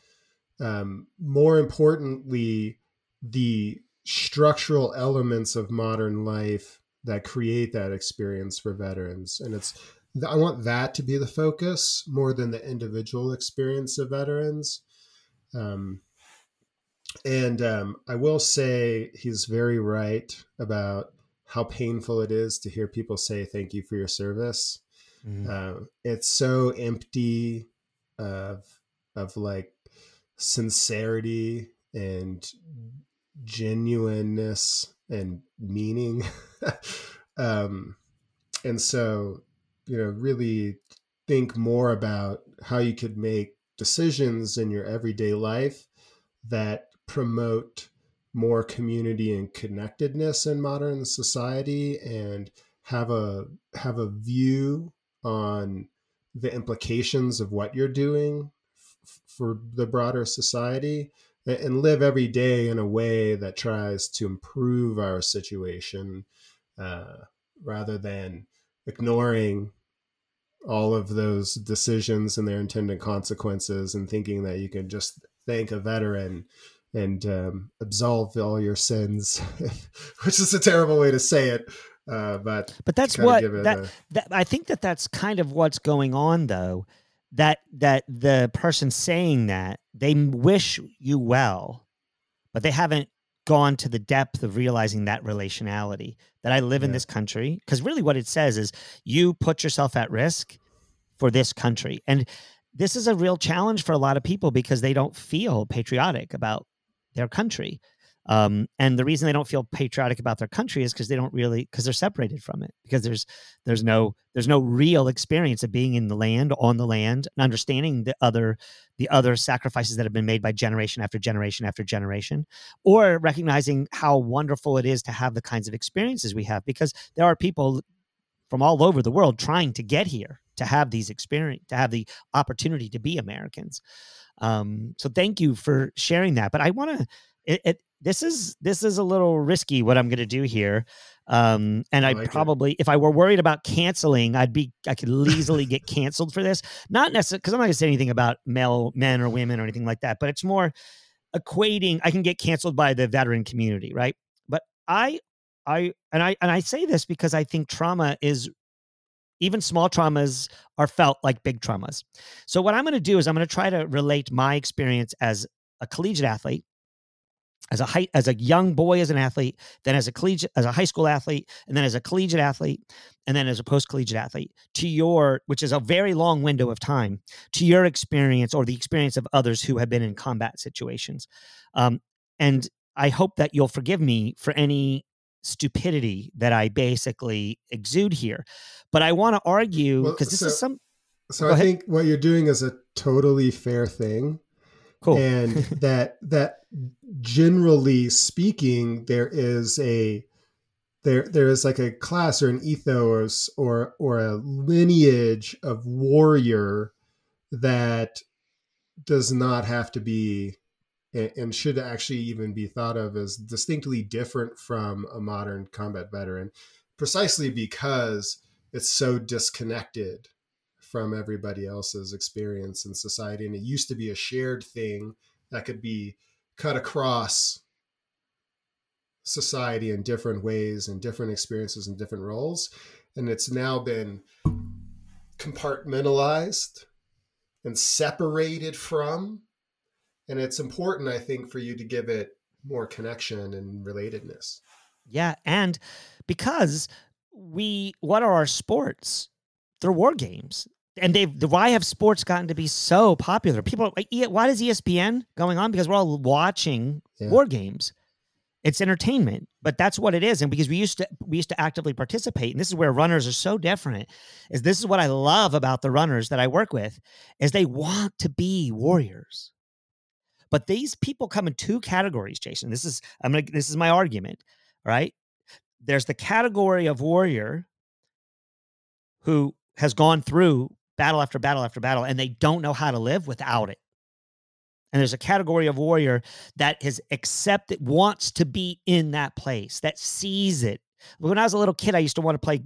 um, more importantly the structural elements of modern life that create that experience for veterans. And it's i want that to be the focus more than the individual experience of veterans. Um, and um, i will say he's very right about how painful it is to hear people say thank you for your service mm-hmm. uh, it's so empty of of like sincerity and genuineness and meaning. um, and so, you know, really think more about how you could make decisions in your everyday life that promote more community and connectedness in modern society and have a have a view on the implications of what you're doing f- for the broader society and live every day in a way that tries to improve our situation uh, rather than ignoring all of those decisions and their intended consequences and thinking that you can just thank a veteran and um, absolve all your sins, which is a terrible way to say it. Uh, but but that's what that, a, that I think that that's kind of what's going on though that that the person saying that they wish you well but they haven't gone to the depth of realizing that relationality that i live yeah. in this country because really what it says is you put yourself at risk for this country and this is a real challenge for a lot of people because they don't feel patriotic about their country Um, and the reason they don't feel patriotic about their country is because they don't really because they're separated from it because there's there's no there's no real experience of being in the land on the land and understanding the other the other sacrifices that have been made by generation after generation after generation or recognizing how wonderful it is to have the kinds of experiences we have because there are people from all over the world trying to get here to have these experience to have the opportunity to be americans um, so thank you for sharing that but i want to this is this is a little risky what i'm going to do here um, and i, I like probably it. if i were worried about canceling i'd be i could easily get canceled for this not necessarily because i'm not going to say anything about male men or women or anything like that but it's more equating i can get canceled by the veteran community right but i I and I and I say this because I think trauma is even small traumas are felt like big traumas. So what I'm going to do is I'm going to try to relate my experience as a collegiate athlete, as a high, as a young boy as an athlete, then as a collegiate as a high school athlete, and then as a collegiate athlete, and then as a post collegiate athlete to your which is a very long window of time to your experience or the experience of others who have been in combat situations. Um, and I hope that you'll forgive me for any stupidity that I basically exude here. But I want to mm, argue because well, this so, is some. So I ahead. think what you're doing is a totally fair thing. Cool. And that that generally speaking, there is a there there is like a class or an ethos or or a lineage of warrior that does not have to be and, should actually even be thought of as distinctly different from a modern combat veteran, precisely because it's so disconnected from everybody else's experience in society. And it used to be a shared thing that could be cut across society in different ways and different experiences and different roles. And it's now been compartmentalized and separated from and it's important i think for you to give it more connection and relatedness. Yeah and because we what are our sports? They're war games. And they've why have sports gotten to be so popular? People why does espn going on? Because we're all watching yeah. war games. It's entertainment but that's what it is. And because we used to we used to actively participate and this is where runners are so different is this is what i love about the runners that i work with is they want to be warriors but these people come in two categories, Jason. This is I'm gonna this is my argument, right? There's the category of warrior who has gone through battle after battle after battle and they don't know how to live without it. And there's a category of warrior that has accepted, wants to be in that place, that sees it. When I was a little kid, I used to want to play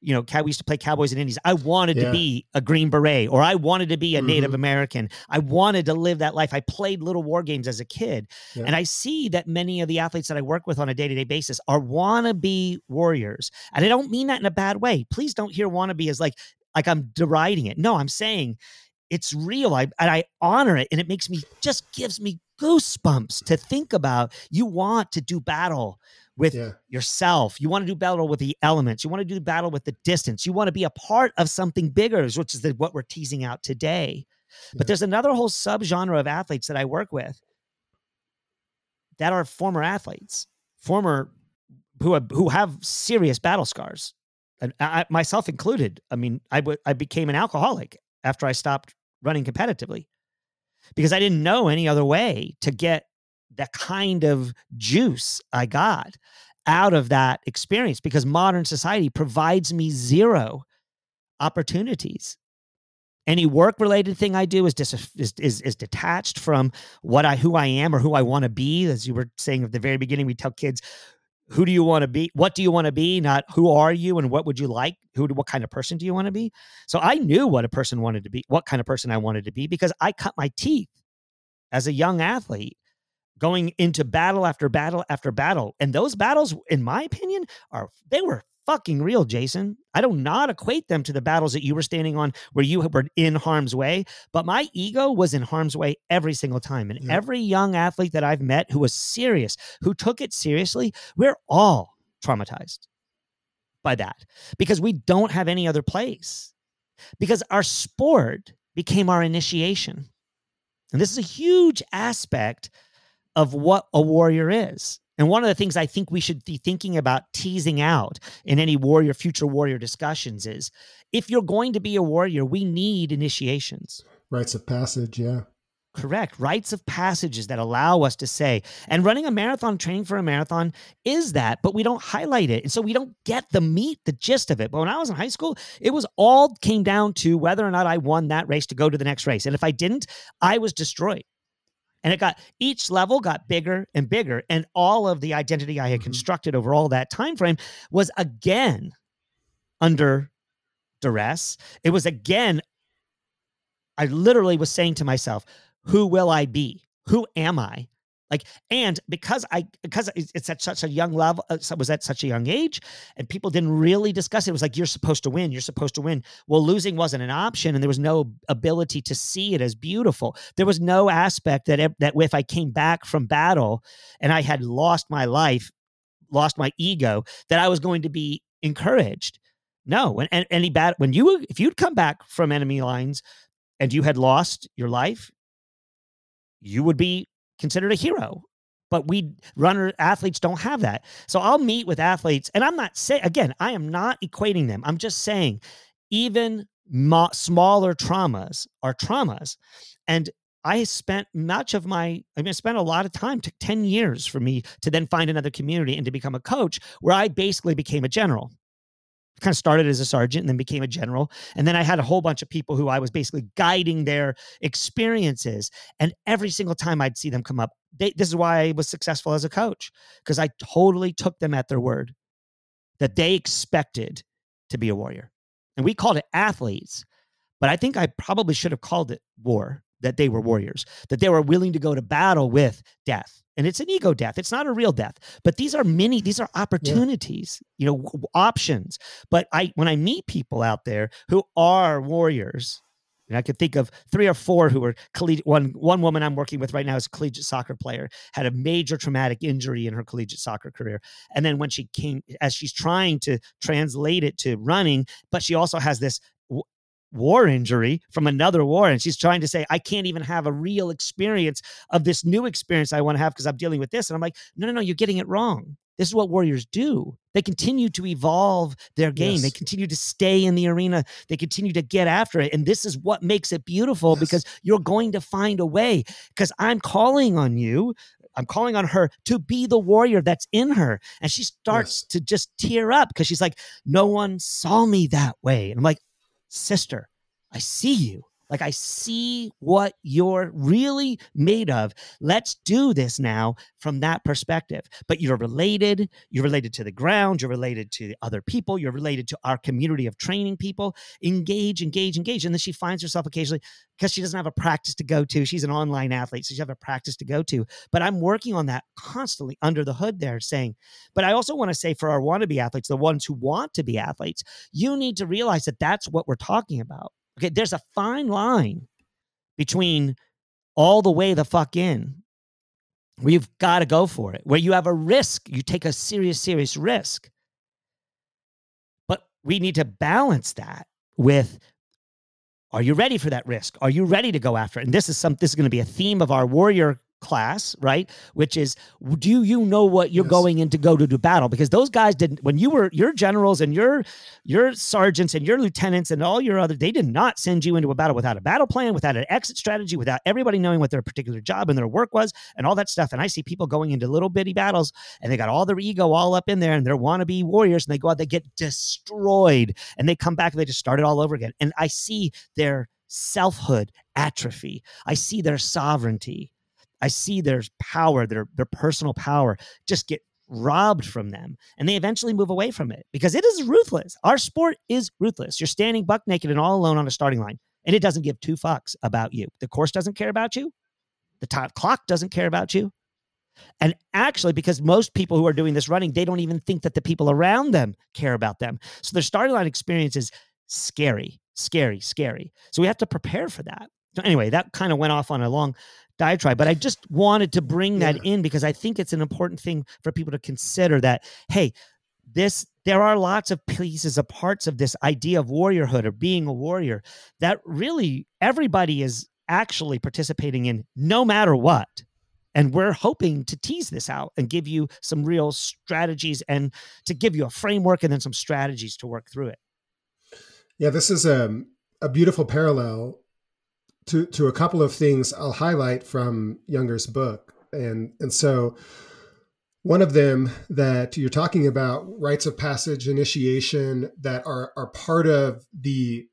you know, we used to play Cowboys and Indians. I wanted yeah. to be a Green Beret or I wanted to be a mm-hmm. Native American. I wanted to live that life. I played little war games as a kid. Yeah. And I see that many of the athletes that I work with on a day to day basis are wannabe warriors. And I don't mean that in a bad way. Please don't hear wannabe as like, like I'm deriding it. No, I'm saying it's real. I, and I honor it. And it makes me just gives me goosebumps to think about you want to do battle with yeah. yourself. You want to do battle with the elements. You want to do battle with the distance. You want to be a part of something bigger, which is the, what we're teasing out today. Yeah. But there's another whole subgenre of athletes that I work with that are former athletes, former who have, who have serious battle scars, and I, myself included. I mean, I, w- I became an alcoholic after I stopped running competitively because I didn't know any other way to get the kind of juice I got out of that experience because modern society provides me zero opportunities. Any work related thing I do is, dis- is, is is detached from what I who I am or who I want to be. As you were saying at the very beginning, we tell kids, "Who do you want to be? What do you want to be? Not who are you and what would you like? Who what kind of person do you want to be?" So I knew what a person wanted to be, what kind of person I wanted to be, because I cut my teeth as a young athlete going into battle after battle after battle. And those battles, in my opinion, are they were fucking real, Jason. I do not equate them to the battles that you were standing on where you were in harm's way, but my ego was in harm's way every single time. And yeah. every young athlete that I've met who was serious, who took it seriously, we're all traumatized by that because we don't have any other place. Because our sport became our initiation. And this is a huge aspect of what a warrior is. And one of the things I think we should be thinking about teasing out in any warrior, future warrior discussions is if you're going to be a warrior, we need initiations. Rites of passage, yeah. Correct. Rites of passages that allow us to say, and running a marathon, training for a marathon is that, but we don't highlight it. And so we don't get the meat, the gist of it. But when I was in high school, it was all came down to whether or not I won that race to go to the next race. And if I didn't, I was destroyed. And it got each level got bigger and bigger. And all of the identity I had mm-hmm. constructed over all that time frame was again under duress. It was again, I literally was saying to myself, who will I be? Who am I? Like, and because I, because it's at such a young level, uh, was at such a young age, and people didn't really discuss it. It was like, you're supposed to win. You're supposed to win. Well, losing wasn't an option, and there was no ability to see it as beautiful. There was no aspect that, that if I came back from battle and I had lost my life, lost my ego, that I was going to be encouraged. No, when any bad, when you, if you'd come back from enemy lines and you had lost your life, you would be considered a hero. But we runner athletes don't have that. So I'll meet with athletes, and I'm not saying again, I am not equating them. I'm just saying, even mo- smaller traumas are traumas, and I spent much of my, I mean, I spent a lot of time, took 10 years for me to then find another community and to become a coach where I basically became a general kind of started as a sergeant and then became a general. And then I had a whole bunch of people who I was basically guiding their experiences. And every single time I'd see them come up, they, this is why I was successful as a coach, because I totally took them at their word that they expected to be a warrior. And we called it athletes, but I think I probably should have called it war, that they were warriors, that they were willing to go to battle with death and it's an ego death it's not a real death but these are many these are opportunities yeah. you know options but i when i meet people out there who are warriors and I could think of three or four who were collegiate. One one woman I'm working with right now is a collegiate soccer player, had a major traumatic injury in her collegiate soccer career, and then when she came, as she's trying to translate it to running, but she also has this war injury from another war and she's trying to say i can't even have a real experience of this new experience i want to have because i'm dealing with this and i'm like no no no you're getting it wrong this is what warriors do they continue to evolve their game yes. they continue to stay in the arena they continue to get after it and this is what makes it beautiful yes. because you're going to find a way because i'm calling on you I'm calling on her to be the warrior that's in her. And she starts yes. to just tear up because she's like, No one saw me that way. And I'm like, sister, I see you. Like, I see what you're really made of. Let's do this now from that perspective. But you're related. You're related to the ground. You're related to other people. You're related to our community of training people. Engage, engage, engage. And then she finds herself occasionally, because she doesn't have a practice to go to. She's an online athlete, so she have a practice to go to. But I'm working on that constantly under the hood there, saying, but I also want to say for our wannabe athletes, the ones who want to be athletes, you need to realize that that's what we're talking about Okay, there's a fine line between all the way the fuck in where you've got to go for it, where you have a risk, you take a serious, serious risk. But we need to balance that with are you ready for that risk? Are you ready to go after it? And this is some this is going to be a theme of our warrior class, right? Which is, do you know what you're yes. going in to go to do battle? Because those guys didn't. When you were your generals and your your sergeants and your lieutenants and all your other, they did not send you into a battle without a battle plan, without an exit strategy, without everybody knowing what their particular job and their work was, and all that stuff. And I see people going into little bitty battles, and they got all their ego all up in there, and they're wannabe warriors, and they go out, they get destroyed, and they come back, and they just start it all over again. And I see their selfhood atrophy. I see their sovereignty I see their power, their their personal power, just get robbed from them and they eventually move away from it because it is ruthless. Our sport is ruthless. You're standing buck naked and all alone on a starting line and it doesn't give two fucks about you. The course doesn't care about you. The top clock doesn't care about you. And actually, because most people who are doing this running, they don't even think that the people around them care about them. So their starting line experience is scary, scary, scary. So we have to prepare for that. So anyway, that kind of went off on a long diatribe, but I just wanted to bring that in because I think it's an important thing for people to consider that, hey, this there are lots of pieces of parts of this idea of warriorhood or being a warrior that really everybody is actually participating in no matter what. And we're hoping to tease this out and give you some real strategies and to give you a framework and then some strategies to work through it. Yeah, this is a, a beautiful parallel to, to a couple of things I'll highlight from Junger's book. And, and so, one of them that you're talking about rites of passage initiation that are, are part of the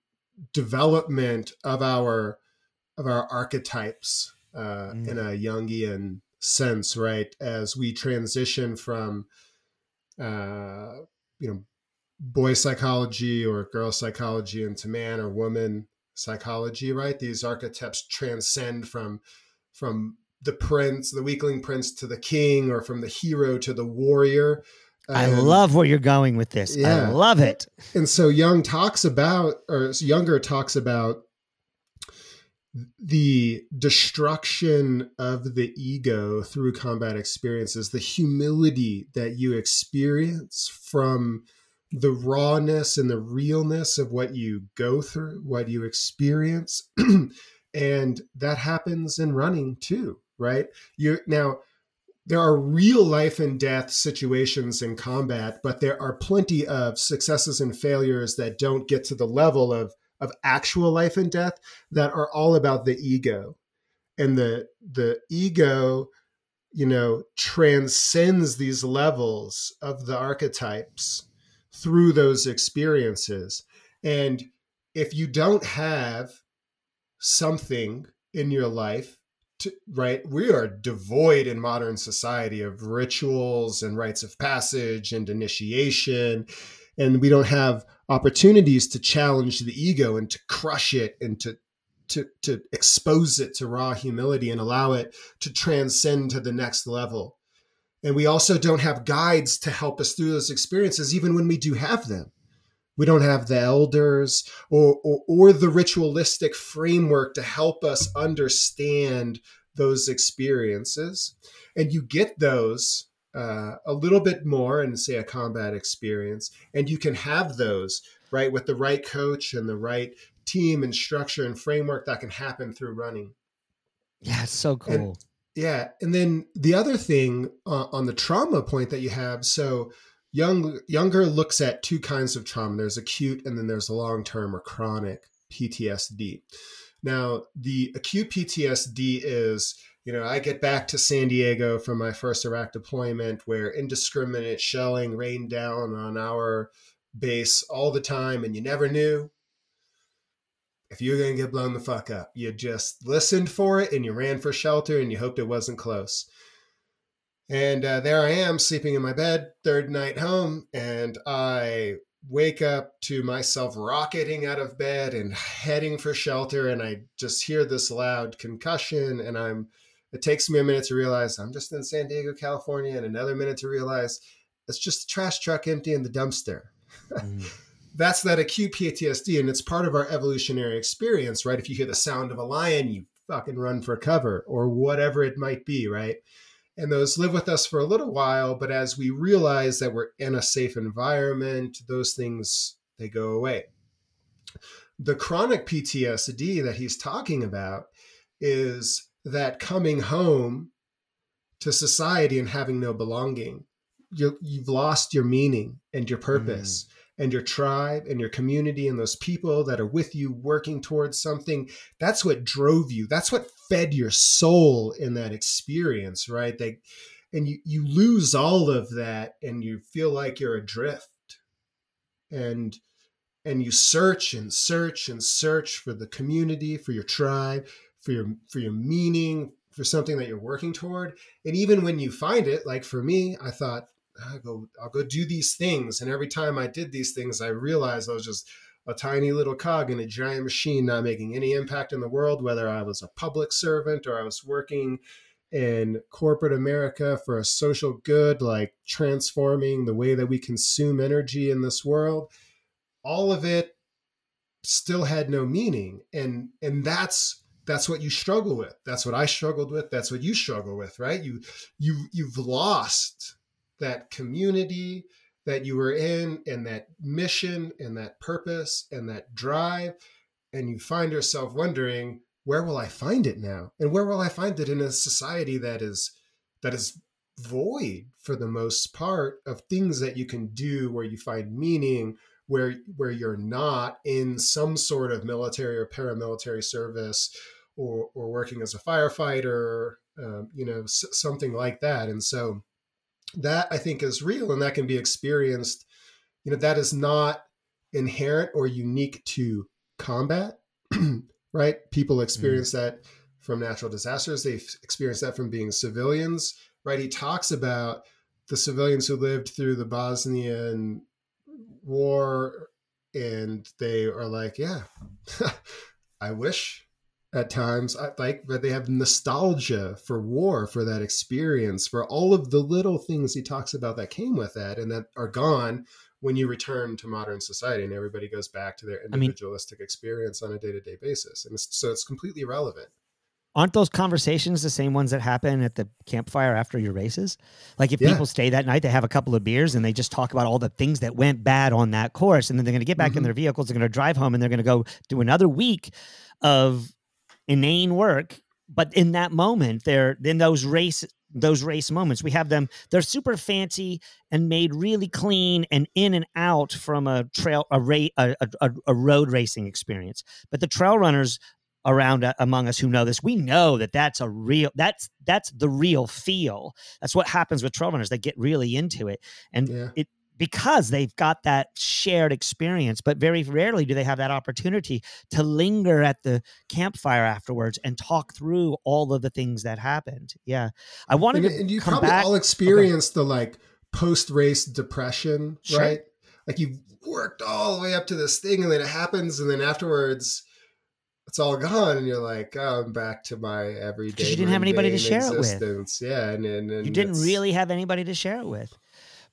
development of our of our archetypes uh, mm. in a Jungian sense, right? As we transition from, uh, you know, boy psychology or girl psychology into man or woman psychology, right? These archetypes transcend from from the prince, the weakling prince, to the king, or from the hero to the warrior. I love where you're going with this. Yeah. I love it. And so Young talks about, or Junger talks about the destruction of the ego through combat experiences, the humility that you experience from the rawness and the realness of what you go through, what you experience. and that happens in running too, right? You now there are real life and death situations in combat, but there are plenty of successes and failures that don't get to the level of of actual life and death that are all about the ego. And the the ego, you know, transcends these levels of the archetypes through those experiences. And if you don't have something in your life to, right we are devoid in modern society of rituals and rites of passage and initiation and we don't have opportunities to challenge the ego and to crush it and to to to expose it to raw humility and allow it to transcend to the next level and we also don't have guides to help us through those experiences even when we do have them. We don't have the elders or, or, or the ritualistic framework to help us understand those experiences. And you get those uh, a little bit more in say a combat experience and you can have those right with the right coach and the right team and structure and framework that can happen through running. Yeah it's so cool. and, yeah and then the other thing uh, on the trauma point that you have so young Junger looks at two kinds of trauma. There's acute and then there's long term or chronic ptsd now the acute ptsd is you know, I get back to San Diego from my first Iraq deployment where indiscriminate shelling rained down on our base all the time, and you never knew if you're going to get blown the fuck up. You just listened for it and you ran for shelter and you hoped it wasn't close. And uh, there I am sleeping in my bed, third night home, and I wake up to myself rocketing out of bed and heading for shelter. And I just hear this loud concussion, and I'm it takes me a minute to realize I'm just in San Diego, California, and another minute to realize it's just a trash truck empty in the dumpster. Mm. That's that acute PTSD, and it's part of our evolutionary experience, right? If you hear the sound of a lion, you fucking run for cover or whatever it might be, right? And those live with us for a little while, but as we realize that we're in a safe environment, those things they go away. The chronic PTSD that he's talking about is that coming home to society and having no belonging, you have lost your meaning and your purpose. Mm. And your tribe and your community and those people that are with you working towards something. That's what drove you. That's what fed your soul in that experience, right? They, and you, you lose all of that and you feel like you're adrift. And and you search and search and search for the community, for your tribe, for your for your meaning for something that you're working toward and even when you find it like for me i thought i'll go i'll go do these things. And every time i did these things i realized i was just a tiny little cog in a giant machine not making any impact in the world whether i was a public servant or i was working in corporate america for a social good like transforming the way that we consume energy in this world. All of it still had no meaning. And and that's that's what you struggle with. That's what i struggled with. That's what you struggle with right? You you you've lost that community that you were in and that mission and that purpose and that drive and you find yourself wondering where will I find it now? And where will I find it in a society that is that is void for the most part of things that you can do where you find meaning where where you're not in some sort of military or paramilitary service or or working as a firefighter um, you know s- something like that and so that i think is real and that can be experienced you know that is not inherent or unique to combat right? People experience mm. that from natural disasters. They've experienced that from being civilians right? He talks about the civilians who lived through the bosnian war and they are like yeah i wish at times I, like but they have nostalgia for war for that experience for all of the little things he talks about that came with that and that are gone when you return to modern society and everybody goes back to their individualistic I mean, experience on a day-to-day basis and it's, so it's completely irrelevant aren't those conversations the same ones that happen at the campfire after your races? Like if yeah. people stay that night, they have a couple of beers and they just talk about all the things that went bad on that course, and then they're going to get back mm-hmm. in their vehicles, they're going to drive home, and they're going to go do another week of inane work. But in that moment, they're in those race those race moments. We have them; they're super fancy and made really clean and in and out from a trail a, ra- a, a, a road racing experience. But the trail runners around uh, among us who know this we know that that's a real that's that's the real feel that's what happens with trail runners they get really into it and yeah. it because they've got that shared experience but very rarely do they have that opportunity to linger at the campfire afterwards and talk through all of the things that happened yeah i wanted and, to and you probably back. all experienced okay. the like post-race depression sure. right like you've worked all the way up to this thing and then it happens and then afterwards it's all gone and you're like oh, i'm back to my everyday you didn't have anybody to share existence. it with yeah and, and, and you didn't really have anybody to share it with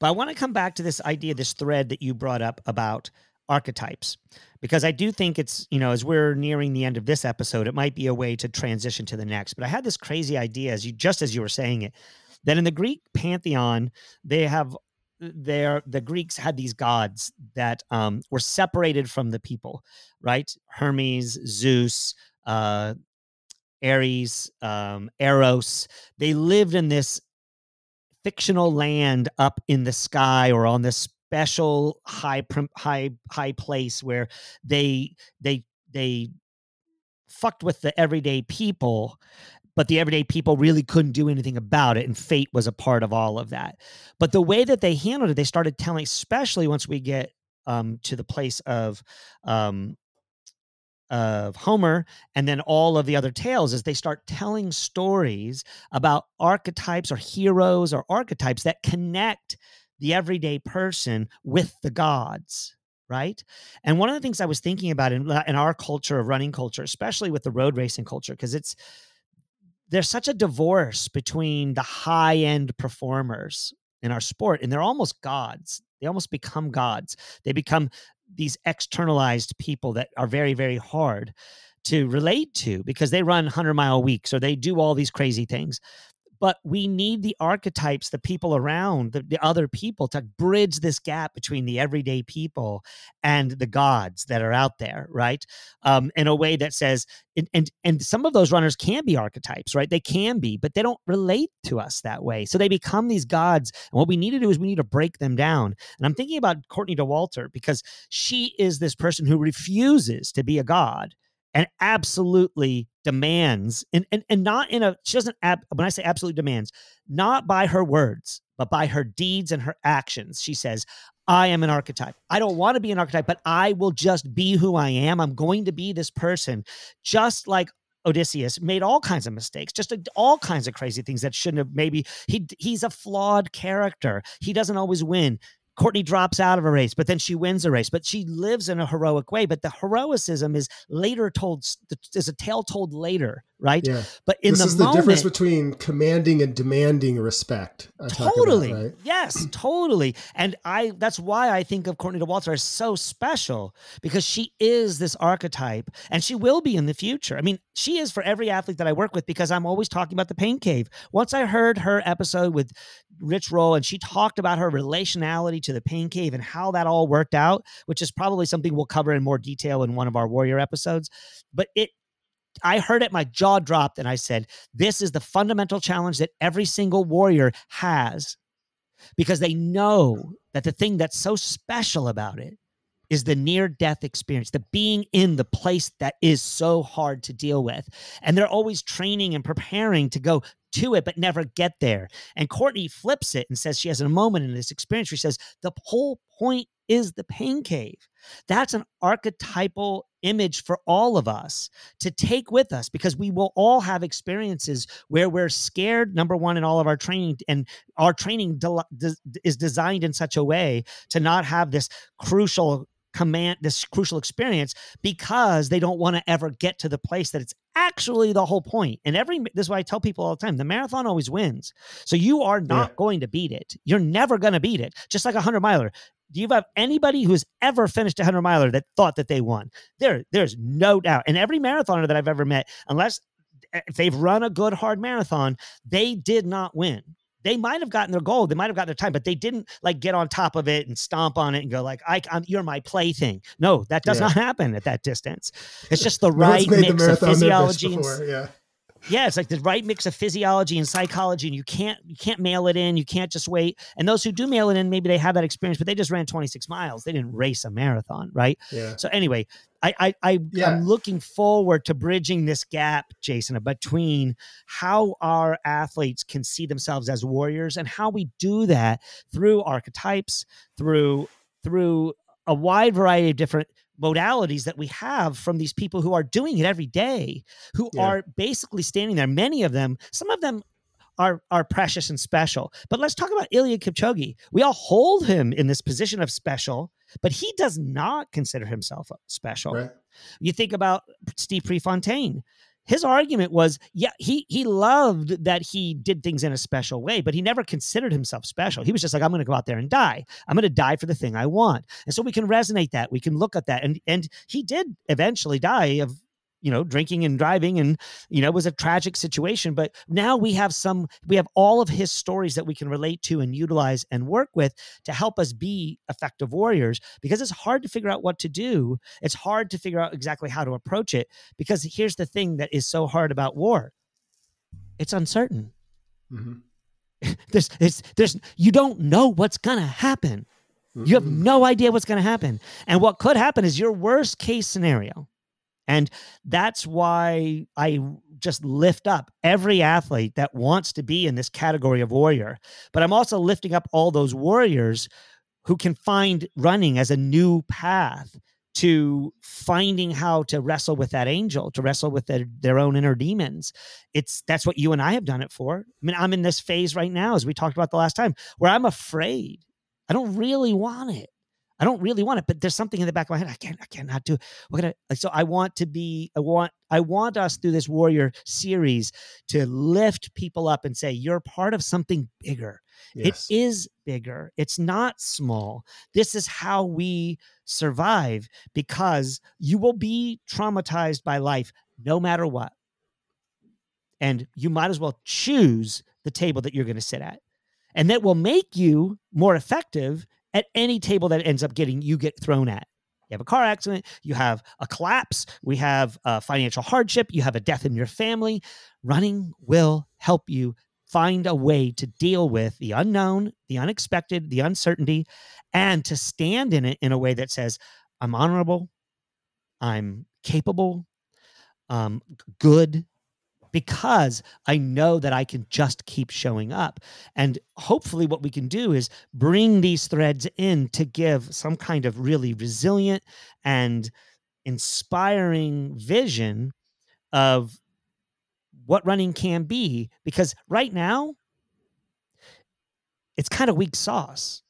but i want to come back to this idea this thread that you brought up about archetypes because i do think it's you know as we're nearing the end of this episode it might be a way to transition to the next. But i had this crazy idea as you just as you were saying it that in the greek pantheon they have there the greeks had these gods that um, were separated from the people right? Hermes zeus uh, ares um, eros. They lived in this fictional land up in the sky or on this special high high high place where they they they fucked with the everyday people but the everyday people really couldn't do anything about it and fate was a part of all of that. But the way that they handled it they started telling especially once we get um, to the place of um, of Homer and then all of the other tales is they start telling stories about archetypes or heroes or archetypes that connect the everyday person with the gods right? And one of the things i was thinking about in, uh, in our culture of running culture especially with the road racing culture because it's there's such a divorce between the high end performers in our sport and they're almost gods. They almost become gods. They become these externalized people that are very very hard to relate to because they run 100 mile weeks or they do all these crazy things but we need the archetypes, the people around, the, the, other people to bridge this gap between the everyday people and the gods that are out there, right? Um, in a way that says, and, and and some of those runners can be archetypes, right? They can be, but they don't relate to us that way. So they become these gods. And what we need to do is we need to break them down. And I'm thinking about Courtney Dauwalter because she is this person who refuses to be a god and absolutely demands and, and and not in a she doesn't ab, when i say absolute demands not by her words but by her deeds and her actions she says i am an archetype i don't want to be an archetype but i will just be who i am i'm going to be this person just like Odysseus made all kinds of mistakes, just all kinds of crazy things that shouldn't have. Maybe he he's a flawed character. He doesn't always win. Courtney drops out of a race, but then she wins a race. But she lives in a heroic way. But the heroicism is later told, is a tale told later, right? Yeah. But in this the is moment, the difference between commanding and demanding respect. I totally. About, right? Yes, totally. And I that's why I think of Courtney Dauwalter as so special because she is this archetype and she will be in the future. I mean, she is for every athlete that I work with because I'm always talking about the pain cave. Once I heard her episode with Rich Roll and she talked about her relationality to the pain cave and how that all worked out, which is probably something we'll cover in more detail in one of our warrior episodes. But it I heard it, my jaw dropped, and I said, This is the fundamental challenge that every single warrior has because they know that the thing that's so special about it is the near death experience, the being in the place that is so hard to deal with. And they're always training and preparing to go to it, but never get there. And Courtney flips it and says she has a moment in this experience she says, The whole point is the pain cave. That's an archetypal image for all of us to take with us because we will all have experiences where we're scared number one in all of our training and our training de- de- is designed in such a way to not have this crucial command this crucial experience because they don't want to ever get to the place that it's actually the whole point. And every this is why I tell people all the time: the marathon always wins. So you are not yeah. going to beat it. You're never going to beat it. Just like a hundred miler. Do you have anybody who's ever finished a hundred miler that thought that they won? There, there's no doubt. And every marathoner that I've ever met, unless eh, if they've run a good hard marathon, they did not win they might have gotten their goal, they might have gotten their time, but they didn't like get on top of it and stomp on it and go like, "I, I'm, you're my plaything." No, that does yeah. not happen at that distance. It's just the right mix the of physiology. And, yeah. Yeah, it's like the right mix of physiology and psychology, and you can't you can't mail it in. You can't just wait. And those who do mail it in, maybe they have that experience, but they just ran 26 miles. They didn't race a marathon, right? Yeah. So anyway, I I, I yeah. I'm looking forward to bridging this gap, Jason, between how our athletes can see themselves as warriors and how we do that through archetypes, through through a wide variety of different modalities that we have from these people who are doing it every day, who yeah. are basically standing there. Many of them, some of them are are precious and special. But let's talk about Eliud Kipchoge. We all hold him in this position of special, but he does not consider himself special. Right. You think about Steve Prefontaine his argument was yeah he he loved that he did things in a special way but he never considered himself special. He was just like i'm going to go out there and die. I'm going to die for the thing i want. And so we can resonate that. We can look at that. And and he did eventually die of you know drinking and driving and you know it was a tragic situation but now we have some we have all of his stories that we can relate to and utilize and work with to help us be effective warriors because it's hard to figure out what to do. It's hard to figure out exactly how to approach it because here's the thing that is so hard about war. It's uncertain. Mm-hmm. there's, there's there's you don't know what's gonna happen. Mm-hmm. you have no idea what's gonna happen. And what could happen is your worst case scenario and that's why I just lift up every athlete that wants to be in this category of warrior. But I'm also lifting up all those warriors who can find running as a new path to finding how to wrestle with that angel, to wrestle with their, their own inner demons. It's that's what you and I have done it for. I mean, I'm in this phase right now, as we talked about the last time, where I'm afraid. I don't really want it. I don't really want it, but there's something in the back of my head. I can't, I cannot do. It. We're gonna. So I want to be. I want. I want us through this warrior series to lift people up and say you're part of something bigger. Yes. It is bigger. It's not small. This is how we survive because you will be traumatized by life no matter what, and you might as well choose the table that you're going to sit at, and that will make you more effective at any table that ends up getting you get thrown at. You have a car accident, you have a collapse, we have a financial hardship, you have a death in your family. Running will help you find a way to deal with the unknown, the unexpected, the uncertainty, and to stand in it in a way that says, I'm honorable, I'm capable, um, good, because I know that I can just keep showing up. And hopefully, what we can do is bring these threads in to give some kind of really resilient and inspiring vision of what running can be. Because right now, it's kind of weak sauce.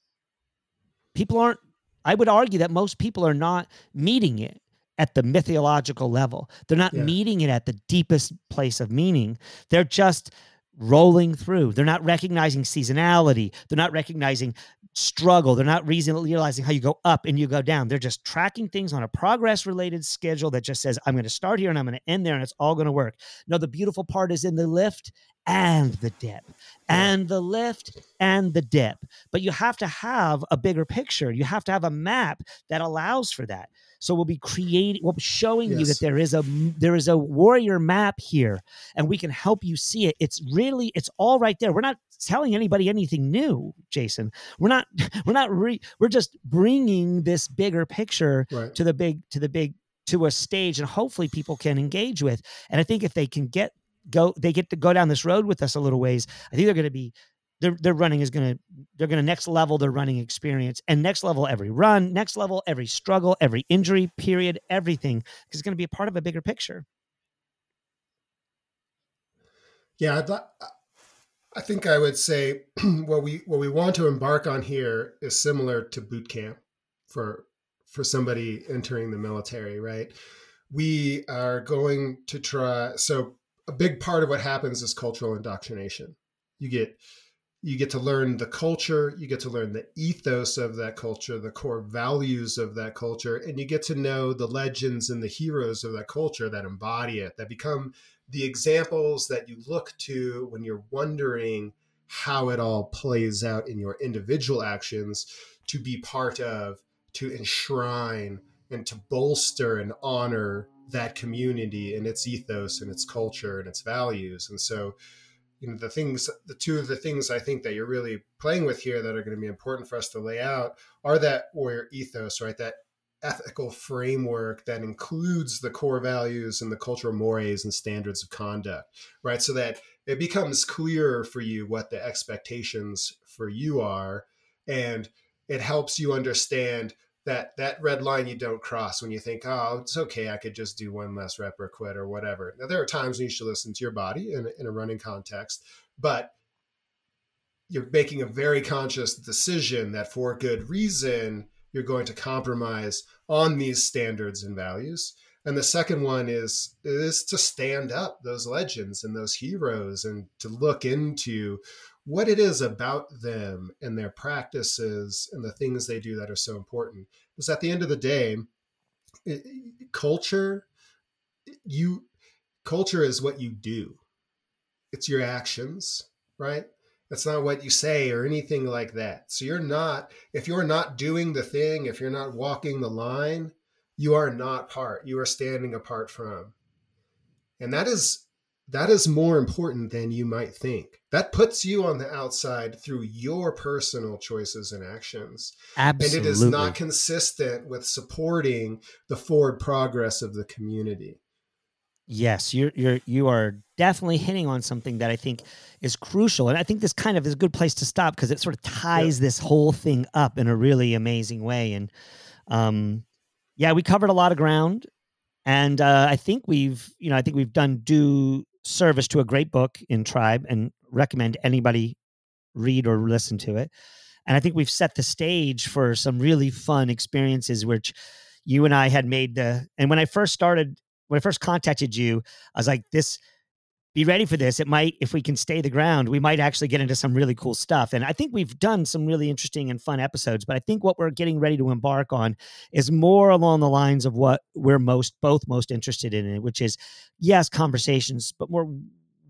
People aren't, I would argue that most people are not meeting it at the mythological level. They're not yeah. meeting it at the deepest place of meaning. They're just rolling through. They're not recognizing seasonality. They're not recognizing struggle. They're not realizing how you go up and you go down. They're just tracking things on a progress related schedule that just says, I'm going to start here and I'm going to end there and it's all going to work. No, the beautiful part is in the lift and the dip and the lift and the dip. But you have to have a bigger picture. You have to have a map that allows for that. So we'll be creating, we'll be showing you that there is a there is a warrior map here, and we can help you see it. It's really, it's all right there. We're not telling anybody anything new, Jason. We're not, we're not, re, we're just bringing this bigger picture Right. to the big to the big to a stage and hopefully people can engage with and i think if they can get go they get to go down this road with us a little ways i think they're going to be their, their running is going to they're going to next level their running experience and next level every run next level every struggle every injury period everything it's going to be a part of a bigger picture Yeah, I'd I think I would say what we what we want to embark on here is similar to boot camp for for somebody entering the military, right? We are going to try so a big part of what happens is cultural indoctrination. You get you get to learn the culture, you get to learn the ethos of that culture, the core values of that culture, and you get to know the legends and the heroes of that culture that embody it, that become the examples that you look to when you're wondering how it all plays out in your individual actions to be part of, to enshrine, and to bolster and honor that community and its ethos and its culture and its values. And so, you know, the things, the two of the things I think that you're really playing with here that are going to be important for us to lay out are that warrior ethos, right? That ethical framework that includes the core values and the cultural mores and standards of conduct, right? So that it becomes clearer for you what the expectations for you are. And it helps you understand that that red line you don't cross when you think, oh, it's okay, I could just do one less rep or quit or whatever. Now, there are times when you should listen to your body in, in a running context, but you're making a very conscious decision that for good reason, you're going to compromise on these standards and values. And the second one is is to stand up those legends and those heroes and to look into what it is about them and their practices and the things they do that are so important. Because at the end of the day, culture you culture is what you do. It's your actions, right? That's not what you say or anything like that. So you're not, if you're not doing the thing, if you're not walking the line, you are not part. You are standing apart from. And that is that is more important than you might think. That puts you on the outside through your personal choices and actions. absolutely And it is not consistent with supporting the forward progress of the community. Yes, you're you're you are definitely hitting on something that I think is crucial, and I think this kind of is a good place to stop because it sort of ties this whole thing up in a really amazing way. And um, yeah, we covered a lot of ground, and uh, I think we've you know I think we've done due service to a great book in Tribe, and recommend anybody read or listen to it. And I think we've set the stage for some really fun experiences, which you and I had made the. And when I first started when I first contacted you, I was like, this, be ready for this. It might, if we can stay the ground, we might actually get into some really cool stuff. And I think we've done some really interesting and fun episodes, but I think what we're getting ready to embark on is more along the lines of what we're most, both most interested in, which is, yes, conversations, but more,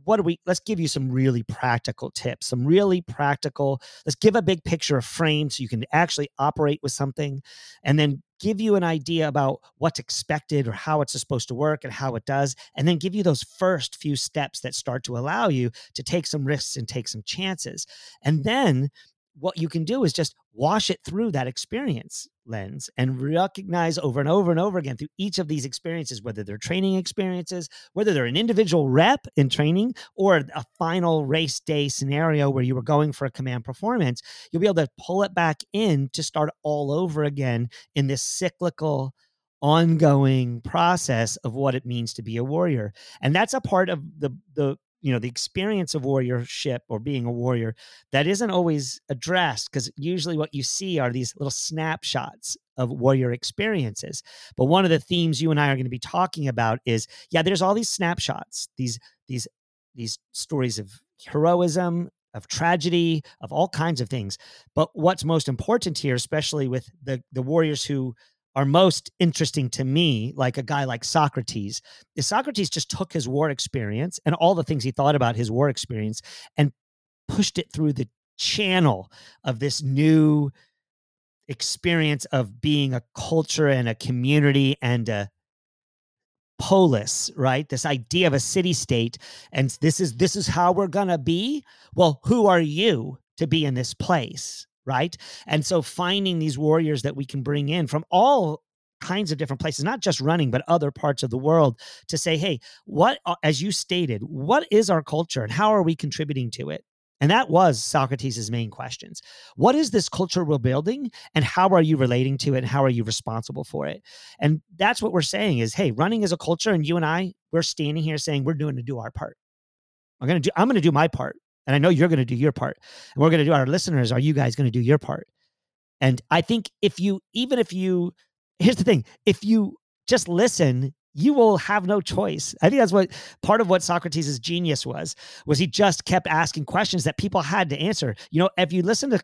what do we, let's give you some really practical tips, some really practical, let's give a big picture, a frame so you can actually operate with something and then give you an idea about what's expected or how it's supposed to work and how it does, and then give you those first few steps that start to allow you to take some risks and take some chances. And then what you can do is just wash it through that experience lens and recognize over and over and over again through each of these experiences, whether they're training experiences, whether they're an individual rep in training or a final race day scenario where you were going for a command performance, you'll be able to pull it back in to start all over again in this cyclical ongoing process of what it means to be a warrior. And that's a part of the the you know the experience of warriorship or being a warrior that isn't always addressed because usually what you see are these little snapshots of warrior experiences. But one of the themes you and i are going to be talking about is yeah there's all these snapshots these these these stories of heroism of tragedy of all kinds of things. But what's most important here especially with the the warriors who are most interesting to me, like a guy like Socrates, is Socrates just took his war experience and all the things he thought about his war experience and pushed it through the channel of this new experience of being a culture and a community and a polis right? This idea of a city state and this is this is how we're gonna be? Well who are you to be in this place right and so finding these warriors that we can bring in from all kinds of different places not just running but other parts of the world to say hey what as you stated what is our culture and how are we contributing to it and that was Socrates' main questions. What is this culture we're building and how are you relating to it and how are you responsible for it? And that's what we're saying is, hey, running is a culture and you and I, we're standing here saying we're doing to do our part. I'm going to do I'm going to do my part. And I know you're going to do your part. And we're going to do our listeners, are you guys going to do your part? And I think if you even if you here's the thing, if you just listen you will have no choice. I think that's what part of what Socrates' genius was, was he just kept asking questions that people had to answer. You know, if you listen to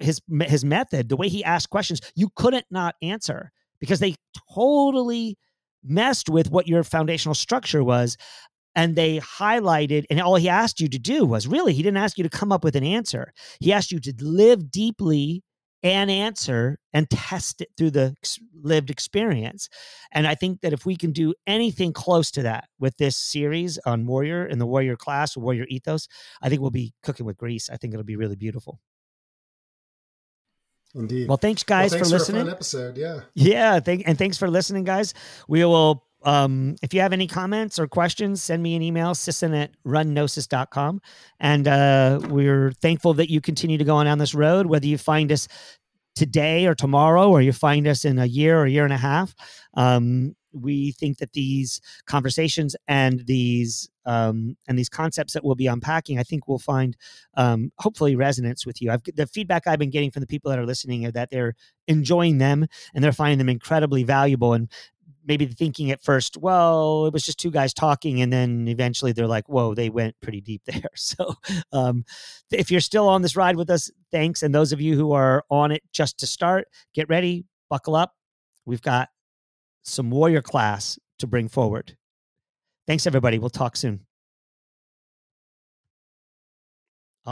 his his method, the way he asked questions, you couldn't not answer because they totally messed with what your foundational structure was and they highlighted and all he asked you to do was really he didn't ask you to come up with an answer. He asked you to live deeply and answer and test it through the lived experience. And I think that if we can do anything close to that with this series on Warrior and the Warrior class, Warrior ethos, I think we'll be cooking with grease. I think it'll be really beautiful. Indeed. Well, thanks guys well, thanks for listening. For episode, yeah. Yeah, thank and thanks for listening, guys. We will um, if you have any comments or questions, send me an email, sisson at runnosis.com. And uh, we're thankful that you continue to go on down this road, whether you find us today or tomorrow, or you find us in a year or a year and a half. Um, we think that these conversations and these um, and these concepts that we'll be unpacking, I think we'll find um, hopefully resonance with you. I've, the feedback I've been getting from the people that are listening are that they're enjoying them and they're finding them incredibly valuable. And maybe thinking at first, well, it was just two guys talking, and then eventually they're like, whoa, they went pretty deep there. So, um, if you're still on this ride with us, thanks. And those of you who are on it just to start, get ready, buckle up. We've got some warrior class to bring forward. Thanks, everybody. We'll talk soon.